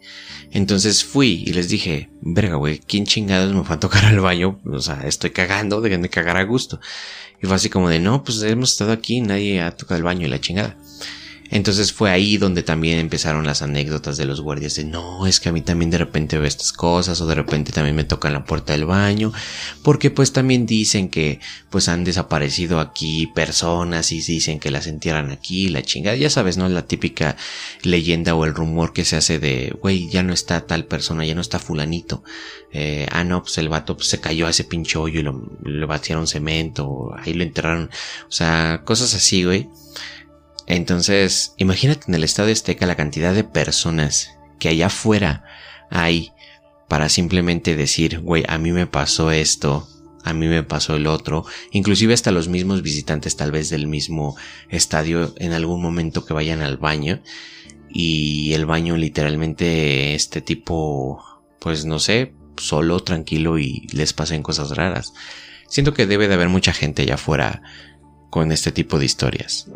Entonces fui y les dije, verga, güey, ¿quién chingados me fue a tocar al baño? O sea, estoy cagando, dejen de cagar a gusto. Y fue así como de, no, pues hemos estado aquí, nadie ha tocado el baño y la chingada. Entonces fue ahí donde también empezaron las anécdotas de los guardias de no, es que a mí también de repente veo estas cosas o de repente también me tocan la puerta del baño, porque pues también dicen que pues han desaparecido aquí personas y dicen que las entierran aquí, la chingada, ya sabes, ¿no? La típica leyenda o el rumor que se hace de, güey, ya no está tal persona, ya no está fulanito. Eh, ah, no, pues el vato pues, se cayó a ese pinche y lo, lo batieron cemento, ahí lo enterraron, o sea, cosas así, güey entonces, imagínate en el Estado Azteca la cantidad de personas que allá afuera hay para simplemente decir, güey, a mí me pasó esto, a mí me pasó el otro, inclusive hasta los mismos visitantes tal vez del mismo estadio en algún momento que vayan al baño y el baño literalmente este tipo, pues no sé, solo, tranquilo y les pasen cosas raras. Siento que debe de haber mucha gente allá afuera con este tipo de historias.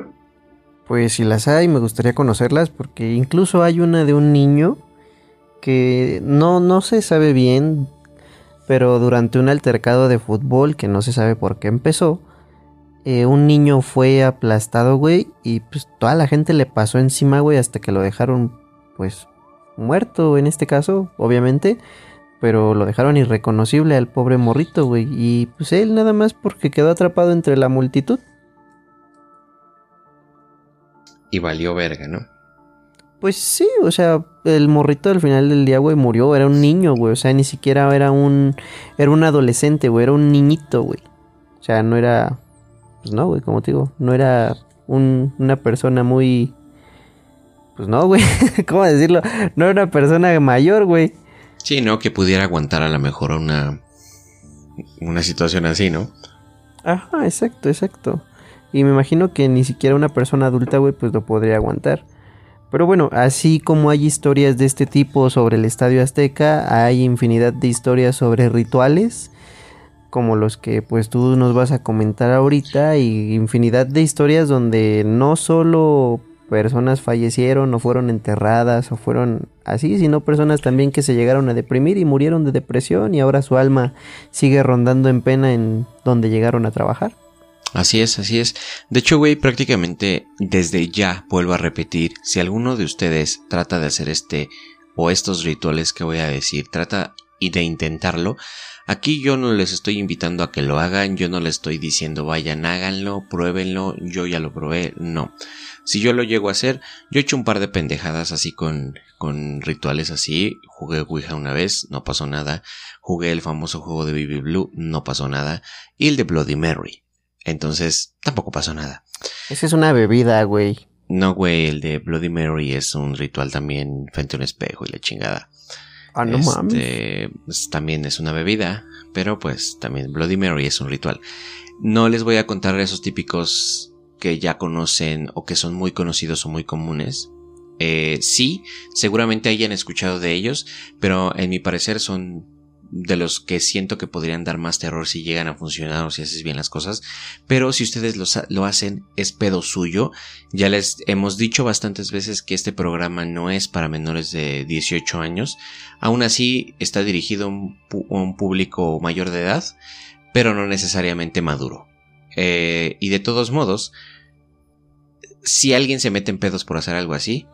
Pues si las hay, me gustaría conocerlas porque incluso hay una de un niño que no, no se sabe bien, pero durante un altercado de fútbol que no se sabe por qué empezó, eh, un niño fue aplastado, güey, y pues toda la gente le pasó encima, güey, hasta que lo dejaron, pues, muerto en este caso, obviamente, pero lo dejaron irreconocible al pobre morrito, güey, y pues él nada más porque quedó atrapado entre la multitud y valió verga, ¿no? Pues sí, o sea, el morrito al final del día, güey, murió, era un niño, güey, o sea, ni siquiera era un, era un adolescente, güey, era un niñito, güey. O sea, no era, pues no, güey, como te digo, no era un, una persona muy, pues no, güey, ¿cómo decirlo? No era una persona mayor, güey. Sí, no, que pudiera aguantar a lo mejor una, una situación así, ¿no? Ajá, exacto, exacto. Y me imagino que ni siquiera una persona adulta, güey, pues lo podría aguantar. Pero bueno, así como hay historias de este tipo sobre el Estadio Azteca, hay infinidad de historias sobre rituales, como los que pues tú nos vas a comentar ahorita, y infinidad de historias donde no solo personas fallecieron o fueron enterradas o fueron así, sino personas también que se llegaron a deprimir y murieron de depresión y ahora su alma sigue rondando en pena en donde llegaron a trabajar. Así es, así es. De hecho, güey, prácticamente desde ya vuelvo a repetir, si alguno de ustedes trata de hacer este o estos rituales que voy a decir, trata y de intentarlo, aquí yo no les estoy invitando a que lo hagan, yo no les estoy diciendo vayan, háganlo, pruébenlo, yo ya lo probé, no. Si yo lo llego a hacer, yo he hecho un par de pendejadas así con, con rituales así, jugué Ouija una vez, no pasó nada, jugué el famoso juego de Baby Blue, no pasó nada, y el de Bloody Mary. Entonces, tampoco pasó nada. Esa es una bebida, güey. No, güey, el de Bloody Mary es un ritual también frente a un espejo y la chingada. Ah, no Este, mames. pues, también es una bebida, pero pues también Bloody Mary es un ritual. No les voy a contar esos típicos que ya conocen o que son muy conocidos o muy comunes. Eh, sí, seguramente hayan escuchado de ellos, pero en mi parecer son de los que siento que podrían dar más terror si llegan a funcionar o si haces bien las cosas. Pero si ustedes lo, hacen, es pedo suyo. Ya les hemos dicho bastantes veces que este programa no es para menores de 18 años. Aún así, está dirigido a un, pu- a un público mayor de edad, pero no necesariamente maduro. Eh, y de todos modos, si alguien se mete en pedos por hacer algo así,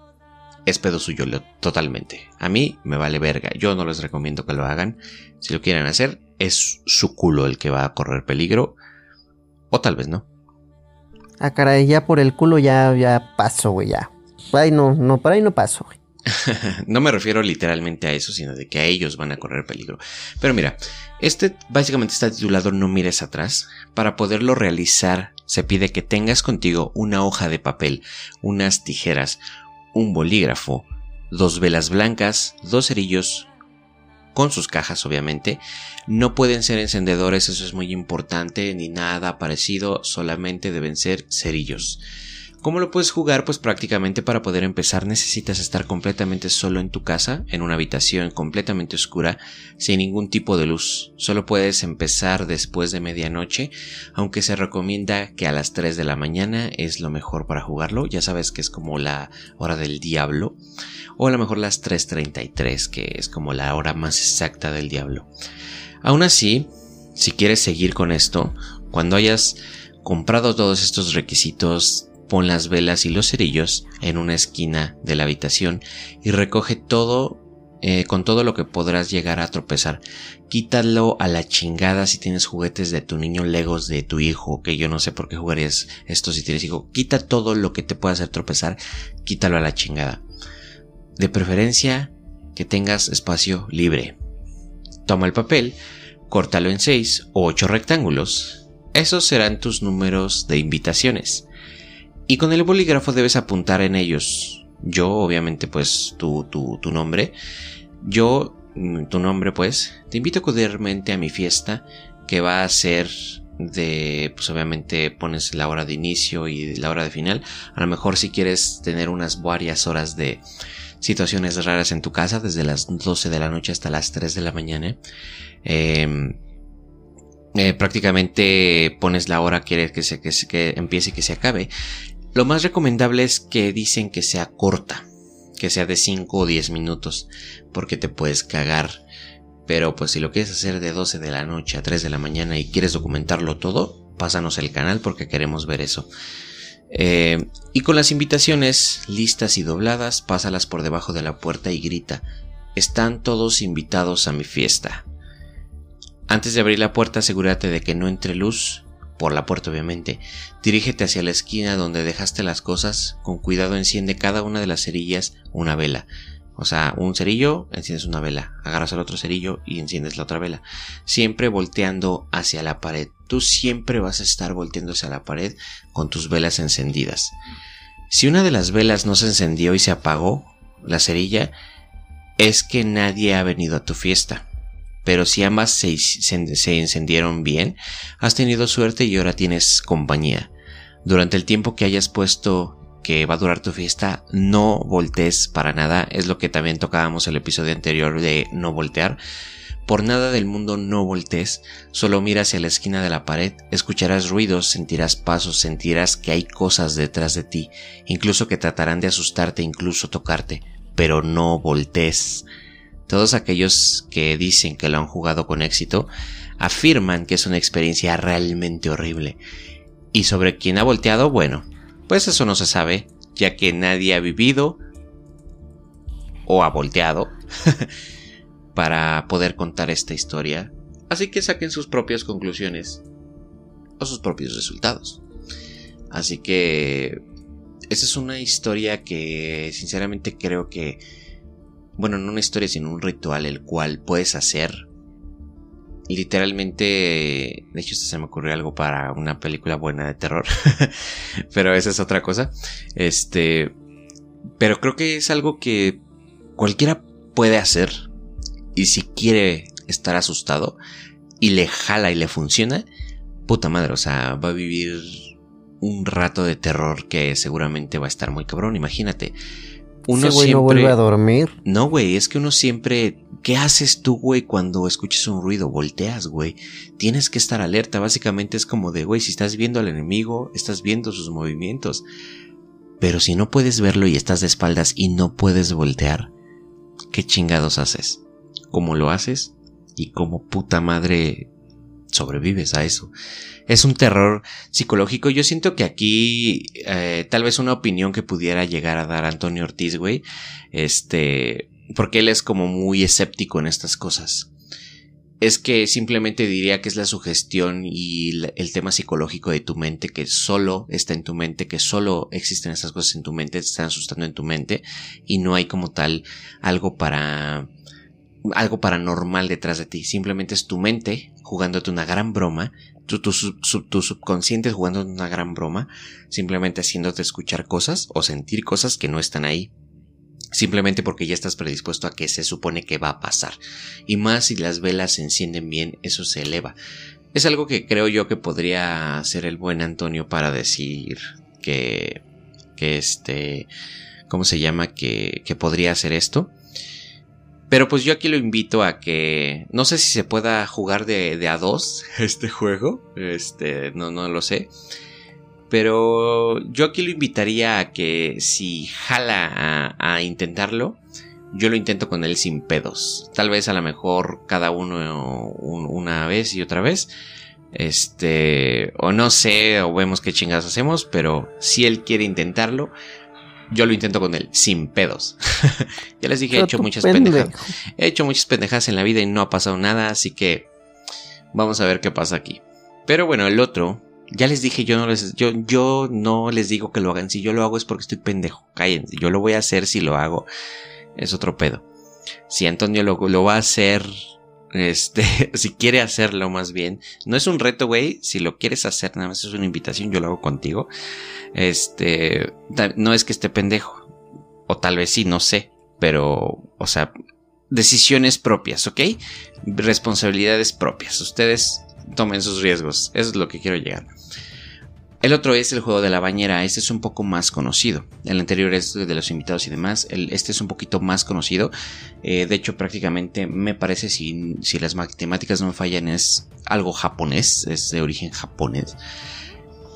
es pedo suyo lo- totalmente. A mí me vale verga. Yo no les recomiendo que lo hagan. Si lo quieren hacer, es su culo el que va a correr peligro. O tal vez no. Ah, caray, ya por el culo ya, ya paso, güey, ya. Ay, no, no, por ahí no paso, güey. no me refiero literalmente a eso, sino de que a ellos van a correr peligro. Pero mira, este básicamente está titulado No mires atrás. Para poderlo realizar, se pide que tengas contigo una hoja de papel, unas tijeras, un bolígrafo, dos velas blancas, dos cerillos, con sus cajas obviamente. No pueden ser encendedores, eso es muy importante, ni nada parecido, solamente deben ser cerillos. ¿Cómo lo puedes jugar? Pues prácticamente para poder empezar necesitas estar completamente solo en tu casa, en una habitación completamente oscura, sin ningún tipo de luz. Solo puedes empezar después de medianoche, aunque se recomienda que a las 3 de la mañana es lo mejor para jugarlo. Ya sabes que es como la hora del diablo. O a lo mejor las 3.33, que es como la hora más exacta del diablo. Aún así, si quieres seguir con esto, cuando hayas comprado todos estos requisitos, pon las velas y los cerillos en una esquina de la habitación y recoge todo eh, con todo lo que podrás llegar a tropezar. Quítalo a la chingada si tienes juguetes de tu niño, legos de tu hijo, que yo no sé por qué jugarías esto si tienes hijo. Quita todo lo que te pueda hacer tropezar, quítalo a la chingada. De preferencia que tengas espacio libre. Toma el papel, córtalo en 6 o 8 rectángulos. Esos serán tus números de invitaciones. Y con el bolígrafo debes apuntar en ellos. Yo, obviamente, pues tu, tu, tu nombre. Yo, mm, tu nombre, pues, te invito cordialmente a mi fiesta que va a ser de, pues obviamente pones la hora de inicio y la hora de final. A lo mejor si quieres tener unas varias horas de situaciones raras en tu casa, desde las 12 de la noche hasta las 3 de la mañana. Eh, eh, prácticamente pones la hora quieres que, se, que, que empiece y que se acabe. Lo más recomendable es que dicen que sea corta, que sea de 5 o 10 minutos, porque te puedes cagar. Pero pues si lo quieres hacer de 12 de la noche a 3 de la mañana y quieres documentarlo todo, pásanos el canal porque queremos ver eso. Eh, y con las invitaciones listas y dobladas, pásalas por debajo de la puerta y grita, están todos invitados a mi fiesta. Antes de abrir la puerta, asegúrate de que no entre luz, por la puerta obviamente. Dirígete hacia la esquina donde dejaste las cosas, con cuidado enciende cada una de las cerillas una vela. O sea, un cerillo, enciendes una vela, agarras el otro cerillo y enciendes la otra vela. Siempre volteando hacia la pared. Tú siempre vas a estar volteando hacia la pared con tus velas encendidas. Si una de las velas no se encendió y se apagó, la cerilla, es que nadie ha venido a tu fiesta. Pero si ambas se, se- encendieron bien, has tenido suerte y ahora tienes compañía. Durante el tiempo que hayas puesto que va a durar tu fiesta, no voltees para nada. Es lo que también tocábamos el episodio anterior de no voltear. Por nada del mundo no voltees, solo mira hacia la esquina de la pared, escucharás ruidos, sentirás pasos, sentirás que hay cosas detrás de ti, incluso que tratarán de asustarte, incluso tocarte, pero no voltees. Todos aquellos que dicen que lo han jugado con éxito afirman que es una experiencia realmente horrible. Y sobre quién ha volteado, bueno, pues eso no se sabe, ya que nadie ha vivido o ha volteado para poder contar esta historia. Así que saquen sus propias conclusiones o sus propios resultados. Así que esa es una historia que sinceramente creo que, bueno, no una historia, sino un ritual el cual puedes hacer. Literalmente, de hecho, se me ocurrió algo para una película buena de terror, pero esa es otra cosa. Este, pero creo que es algo que cualquiera puede hacer y si quiere estar asustado y le jala y le funciona, puta madre, o sea, va a vivir un rato de terror que seguramente va a estar muy cabrón, imagínate. Uno siempre... no vuelve a dormir. No, güey, es que uno siempre. ¿Qué haces tú, güey, cuando escuches un ruido? Volteas, güey. Tienes que estar alerta. Básicamente es como de, güey, si estás viendo al enemigo, estás viendo sus movimientos. Pero si no puedes verlo y estás de espaldas y no puedes voltear, ¿qué chingados haces? ¿Cómo lo haces? ¿Y cómo puta madre sobrevives a eso? Es un terror psicológico. Yo siento que aquí eh, tal vez una opinión que pudiera llegar a dar Antonio Ortiz, güey, este, porque él es como muy escéptico en estas cosas es que simplemente diría que es la sugestión y el tema psicológico de tu mente que solo está en tu mente, que solo existen esas cosas en tu mente, te están asustando en tu mente y no hay como tal algo para algo paranormal detrás de ti, simplemente es tu mente jugándote una gran broma, tu, tu, tu subconsciente jugándote una gran broma, simplemente haciéndote escuchar cosas o sentir cosas que no están ahí simplemente porque ya estás predispuesto a que se supone que va a pasar. Y más si las velas se encienden bien, eso se eleva. Es algo que creo yo que podría ser el buen Antonio para decir que, que este, ¿cómo se llama? Que, que podría hacer esto. Pero pues yo aquí lo invito a que, no sé si se pueda jugar de, a dos este juego, este, no, no lo sé. Pero yo aquí lo invitaría a que si jala a, intentarlo, yo lo intento con él sin pedos. Tal vez a lo mejor cada uno una vez y otra vez. Este, o no sé, o vemos qué chingados hacemos, pero si él quiere intentarlo, yo lo intento con él, sin pedos. ya les dije, he hecho muchas pendejas. He hecho muchas pendejas en la vida y no ha pasado nada, así que vamos a ver qué pasa aquí. Pero bueno, el otro, ya les dije, yo no les, yo, yo no les digo que lo hagan. Si yo lo hago es porque estoy pendejo. Cállense. Yo lo voy a hacer si lo hago. Es otro pedo. Si Antonio lo, lo va a hacer, este, si quiere hacerlo más bien. No es un reto, güey. Si lo quieres hacer, nada más es una invitación. Yo lo hago contigo. Este, no es que esté pendejo. O tal vez sí, no sé. Pero, o sea, decisiones propias, ¿ok? Responsabilidades propias. Ustedes tomen sus riesgos. Eso es lo que quiero llegar. El otro es el juego de la bañera. Este es un poco más conocido. El anterior es de los invitados y demás. este es un poquito más conocido. Eh, de hecho, prácticamente me parece, si, si las matemáticas no me fallan, es algo japonés. Es de origen japonés.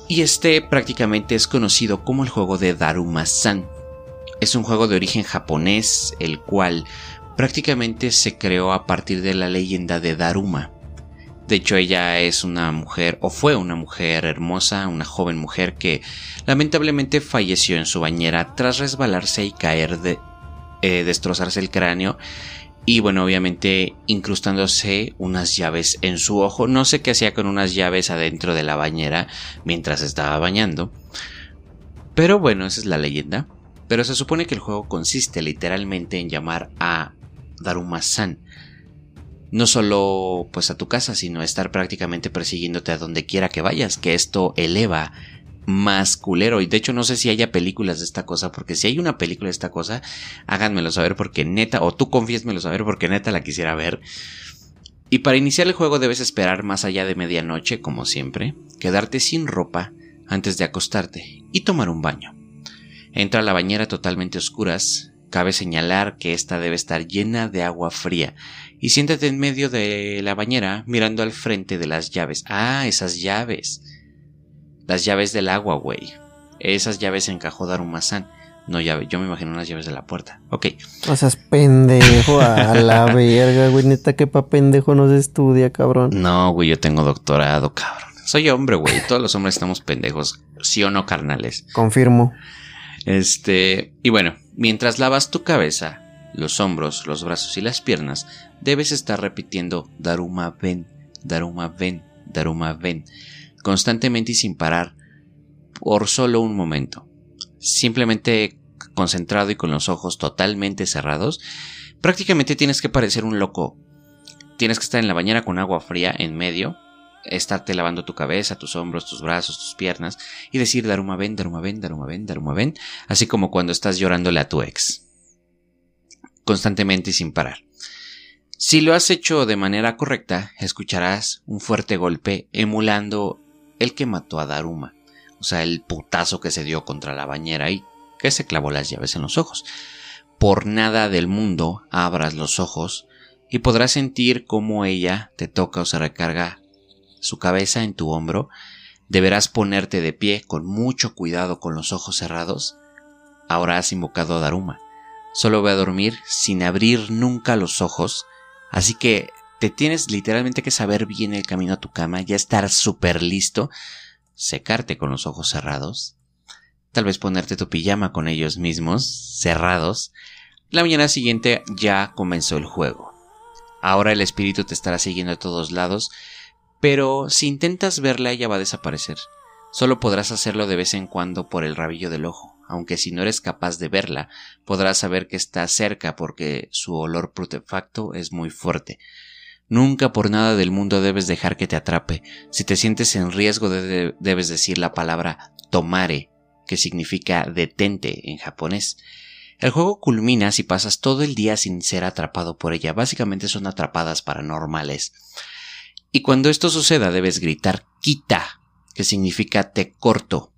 Y este prácticamente es conocido como el juego de Daruma-san. Es un juego de origen japonés, el cual prácticamente se creó a partir de la leyenda de Daruma de hecho, ella es una mujer, o fue una mujer hermosa, una joven mujer que lamentablemente falleció en su bañera tras resbalarse y caer de eh, destrozarse el cráneo. Y bueno, obviamente incrustándose unas llaves en su ojo. No sé qué hacía con unas llaves adentro de la bañera mientras estaba bañando. Pero bueno, esa es la leyenda. Pero se supone que el juego consiste literalmente en llamar a Daruma-san no solo pues a tu casa, sino estar prácticamente persiguiéndote a donde quiera que vayas, que esto eleva más culero. Y de hecho no sé si haya películas de esta cosa, porque si hay una película de esta cosa, háganmelo saber porque neta, o tú confiésmelo saber porque neta la quisiera ver. Y para iniciar el juego debes esperar más allá de medianoche, como siempre, quedarte sin ropa antes de acostarte y tomar un baño. Entra a la bañera totalmente oscuras, cabe señalar que esta debe estar llena de agua fría y siéntate en medio de la bañera mirando al frente de las llaves. Ah, esas llaves. Las llaves del agua, güey. Esas llaves encajó Daruma-san. No, llave, yo me imagino unas llaves de la puerta. Ok. O sea, es pendejo a la verga, güey. Neta, que pa' pendejo no se estudia, cabrón. No, güey, yo tengo doctorado, cabrón. Soy hombre, güey. Todos los hombres estamos pendejos. ¿Sí o no, carnales? Confirmo. Este. Y bueno, mientras lavas tu cabeza, los hombros, los brazos y las piernas, debes estar repitiendo Daruma ven, Daruma ven, Daruma ven, constantemente y sin parar por solo un momento. Simplemente concentrado y con los ojos totalmente cerrados, prácticamente tienes que parecer un loco. Tienes que estar en la bañera con agua fría en medio, estarte lavando tu cabeza, tus hombros, tus brazos, tus piernas y decir Daruma ven, Daruma ven, Daruma ven, Daruma ven, así como cuando estás llorándole a tu ex. Constantemente y sin parar. Si lo has hecho de manera correcta, escucharás un fuerte golpe emulando el que mató a Daruma, o sea, el putazo que se dio contra la bañera y que se clavó las llaves en los ojos. Por nada del mundo abras los ojos y podrás sentir cómo ella te toca o se recarga su cabeza en tu hombro. Deberás ponerte de pie con mucho cuidado con los ojos cerrados. Ahora has invocado a Daruma. Solo ve a dormir sin abrir nunca los ojos. Así que te tienes literalmente que saber bien el camino a tu cama, ya estar súper listo, secarte con los ojos cerrados, tal vez ponerte tu pijama con ellos mismos, cerrados. La mañana siguiente ya comenzó el juego. Ahora el espíritu te estará siguiendo a todos lados, pero si intentas verla ella va a desaparecer. Solo podrás hacerlo de vez en cuando por el rabillo del ojo, aunque si no eres capaz de verla, podrás saber que está cerca porque su olor protefacto es muy fuerte. Nunca por nada del mundo debes dejar que te atrape. Si te sientes en riesgo debes decir la palabra tomare, que significa detente en japonés. El juego culmina si pasas todo el día sin ser atrapado por ella. Básicamente son atrapadas paranormales. Y cuando esto suceda debes gritar quita, que significa te corto.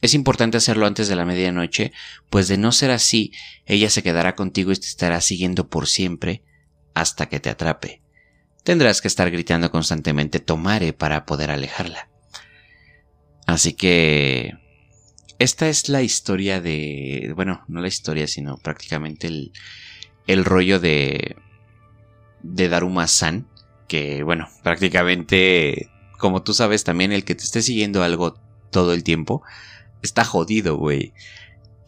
Es importante hacerlo antes de la medianoche, pues de no ser así, ella se quedará contigo y te estará siguiendo por siempre hasta que te atrape. Tendrás que estar gritando constantemente tomare para poder alejarla. Así que... Esta es la historia de... Bueno, no la historia, sino prácticamente el, el rollo de... de Daruma-san que, bueno, prácticamente, como tú sabes también, el que te esté siguiendo algo todo el tiempo, está jodido, güey.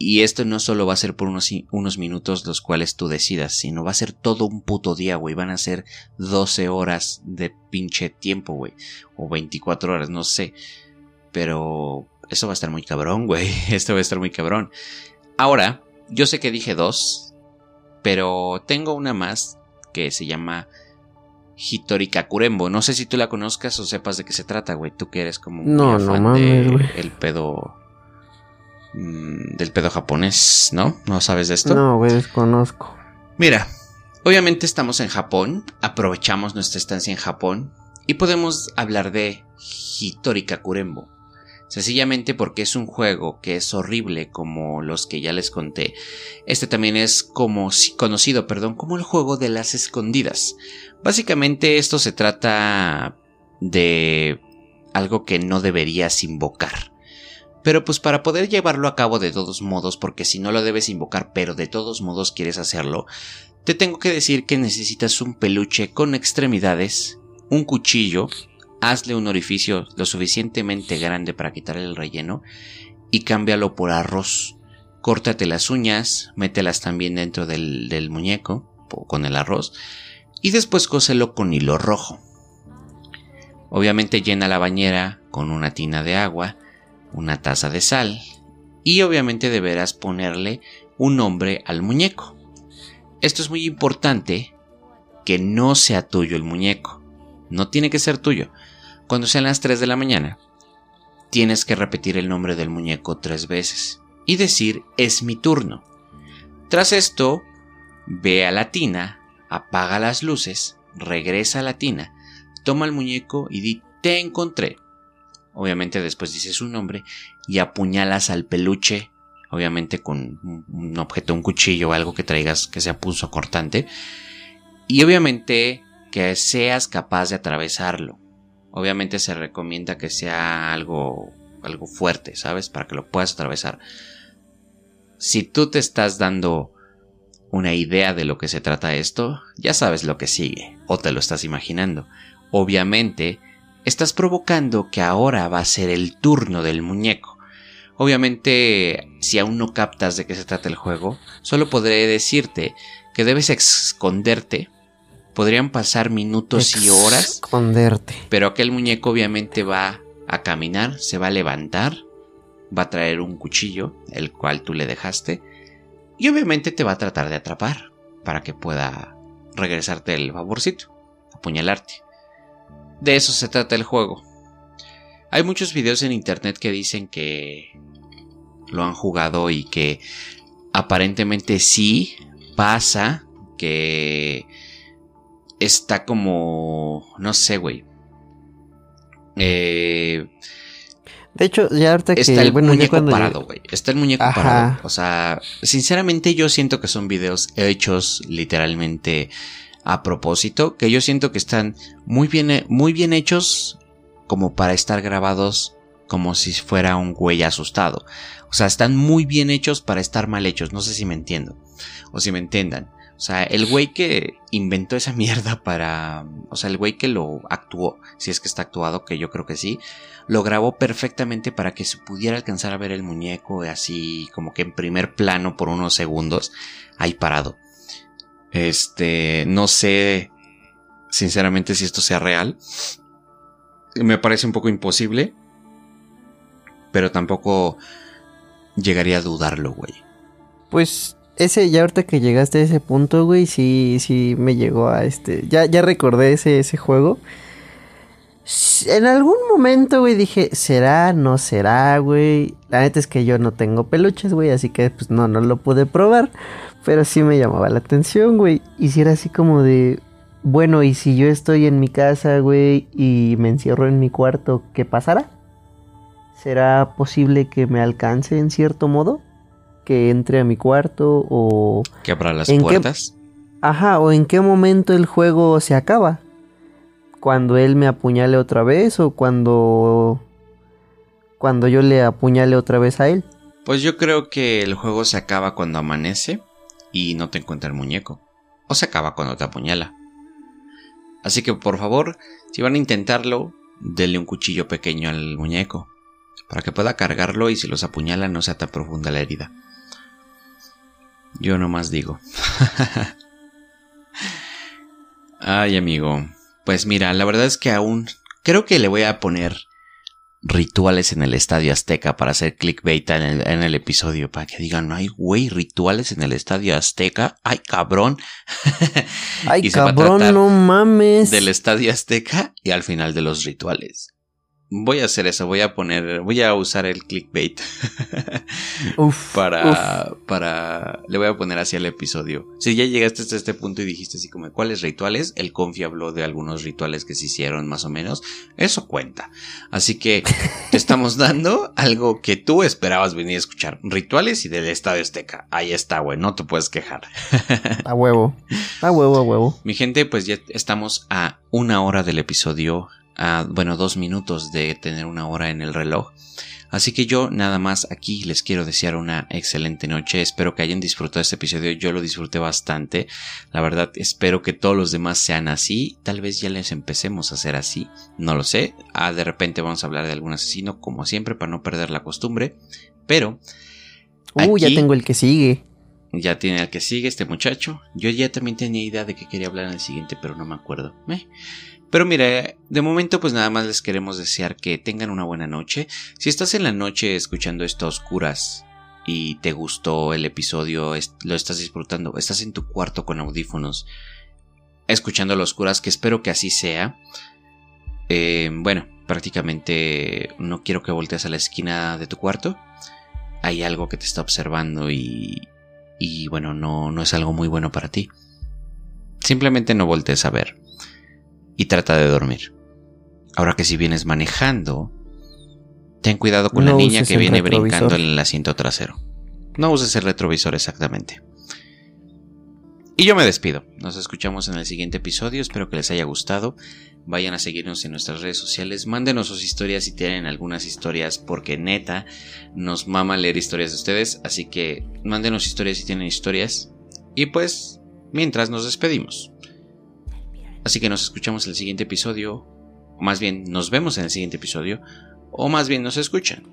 Y esto no solo va a ser por unos, unos, minutos los cuales tú decidas, sino va a ser todo un puto día, güey. Van a ser 12 horas de pinche tiempo, güey. O 24 horas, no sé. Pero eso va a estar muy cabrón, güey. Esto va a estar muy cabrón. Ahora, yo sé que dije dos, pero tengo una más que se llama Hitori Kakurembo. No sé si tú la conozcas o sepas de qué se trata, güey. Tú que eres como un no, no mames, el pedo mm, del pedo japonés, ¿no? ¿No sabes de esto? No, güey, desconozco. Mira, obviamente estamos en Japón, aprovechamos nuestra estancia en Japón y podemos hablar de Hitori Kakurembo. Sencillamente porque es un juego que es horrible como los que ya les conté. Este también es como conocido, perdón, como el juego de las escondidas. Básicamente esto se trata de algo que no deberías invocar. Pero pues para poder llevarlo a cabo de todos modos, porque si no lo debes invocar, pero de todos modos quieres hacerlo, te tengo que decir que necesitas un peluche con extremidades, un cuchillo, hazle un orificio lo suficientemente grande para quitar el relleno y cámbialo por arroz. Córtate las uñas, mételas también dentro del, muñeco con el arroz y después cóselo con hilo rojo. Obviamente llena la bañera con una tina de agua, una taza de sal y obviamente deberás ponerle un nombre al muñeco. Esto es muy importante que no sea tuyo el muñeco. No tiene que ser tuyo. Cuando sean las 3 de la mañana, tienes que repetir el nombre del muñeco tres veces y decir es mi turno. Tras esto, ve a la tina, apaga las luces, regresa a la tina, toma el muñeco y di te encontré. Obviamente después dices su nombre y apuñalas al peluche, obviamente con un objeto, un cuchillo algo que traigas que sea punzo cortante Y obviamente que seas capaz de atravesarlo. Obviamente se recomienda que sea algo, algo fuerte, ¿sabes? Para que lo puedas atravesar. Si tú te estás dando una idea de lo que se trata esto, ya sabes lo que sigue, o te lo estás imaginando. Obviamente, estás provocando que ahora va a ser el turno del muñeco. Obviamente, si aún no captas de qué se trata el juego, solo podré decirte que debes esconderte. Podrían pasar minutos y horas. Esconderte. Pero aquel muñeco obviamente va a caminar, se va a levantar, va a traer un cuchillo, el cual tú le dejaste, y obviamente te va a tratar de atrapar para que pueda regresarte el favorcito, apuñalarte. De eso se trata el juego. Hay muchos videos en internet que dicen que lo han jugado y que aparentemente sí pasa que está como no sé, güey. Eh, de hecho, ya ahorita que. Está el muñeco parado, güey. Está el muñeco parado. O sea, sinceramente, yo siento que son videos hechos literalmente a propósito. Que yo siento que están muy bien, muy bien hechos como para estar grabados como si fuera un güey asustado. O sea, están muy bien hechos para estar mal hechos. No sé si me entiendo. O si me entiendan. O sea, el güey que inventó esa mierda para... O sea, el güey que lo actuó, si es que está actuado, que yo creo que sí, lo grabó perfectamente para que se pudiera alcanzar a ver el muñeco así como que en primer plano por unos segundos, ahí parado. Este, no sé sinceramente si esto sea real. Me parece un poco imposible, pero tampoco llegaría a dudarlo, güey. Pues ese, ya ahorita que llegaste a ese punto, güey, sí, sí me llegó a este. Ya, ya recordé ese, ese juego. En algún momento, güey, dije, ¿será? ¿No será, güey? La neta es que yo no tengo peluches, güey, así que pues no, no lo pude probar. Pero sí me llamaba la atención, güey. Y si era así como de, bueno, ¿y si yo estoy en mi casa, güey, y me encierro en mi cuarto, qué pasará? ¿Será posible que me alcance en cierto modo? que entre a mi cuarto o... Que abra las puertas. Ajá, o en qué momento el juego se acaba. Cuando él me apuñale otra vez o cuando... Cuando yo le apuñale otra vez a él. Pues yo creo que el juego se acaba cuando amanece y no te encuentra el muñeco. O se acaba cuando te apuñala. Así que por favor, si van a intentarlo, denle un cuchillo pequeño al muñeco. Para que pueda cargarlo y si los apuñala no sea tan profunda la herida. Yo nomás digo. Ay, amigo. Pues mira, la verdad es que aún creo que le voy a poner rituales en el Estadio Azteca para hacer clickbait en el, en el episodio. Para que digan, ay, güey, rituales en el Estadio Azteca. Ay, cabrón. Ay, cabrón, no mames. Del Estadio Azteca y al final de los rituales. Voy a hacer eso, voy a poner, voy a usar el clickbait uf, para, para, le voy a poner así al episodio. Si ya llegaste hasta este punto y dijiste así como, ¿cuáles rituales? El Confi habló de algunos rituales que se hicieron más o menos. Eso cuenta. Así que te estamos dando algo que tú esperabas venir a escuchar. Rituales y del Estadio Azteca. Ahí está, güey, no te puedes quejar. a huevo, a huevo, a huevo. Mi gente, pues ya estamos a una hora del episodio bueno, dos minutos de tener una hora en el reloj. Así que yo nada más aquí les quiero desear una excelente noche. Espero que hayan disfrutado este episodio. Yo lo disfruté bastante. La verdad, espero que todos los demás sean así. Tal vez ya les empecemos a hacer así. No lo sé. Ah, de repente vamos a hablar de algún asesino, como siempre, para no perder la costumbre. Pero. Uh, ya tengo el que sigue. Ya tiene el que sigue este muchacho. Yo ya también tenía idea de que quería hablar en el siguiente, pero no me acuerdo. Eh. Pero mira, de momento pues nada más les queremos desear que tengan una buena noche. Si estás en la noche escuchando esto a oscuras y te gustó el episodio, lo estás disfrutando, estás en tu cuarto con audífonos, escuchando a oscuras, que espero que así sea. Eh, bueno, prácticamente no quiero que voltees a la esquina de tu cuarto. Hay algo que te está observando y, y bueno, no, no es algo muy bueno para ti. Simplemente no voltees a ver y trata de dormir. Ahora que si vienes manejando, ten cuidado con la niña que viene brincando en el asiento trasero. No uses el retrovisor exactamente. Y yo me despido. Nos escuchamos en el siguiente episodio. Espero que les haya gustado. Vayan a seguirnos en nuestras redes sociales. Mándenos sus historias si tienen algunas historias. Porque neta, nos mama leer historias de ustedes. Así que mándenos historias si tienen historias. Y pues, mientras nos despedimos. Así que nos escuchamos en el siguiente episodio. O más bien, nos vemos en el siguiente episodio. O más bien, nos escuchan.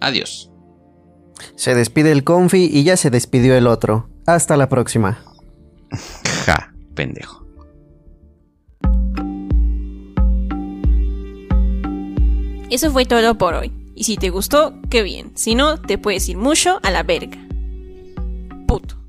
Adiós. Se despide el confi y ya se despidió el otro. Hasta la próxima. Ja, pendejo. Eso fue todo por hoy. Y si te gustó, qué bien. Si no, te puedes ir mucho a la verga. Puto.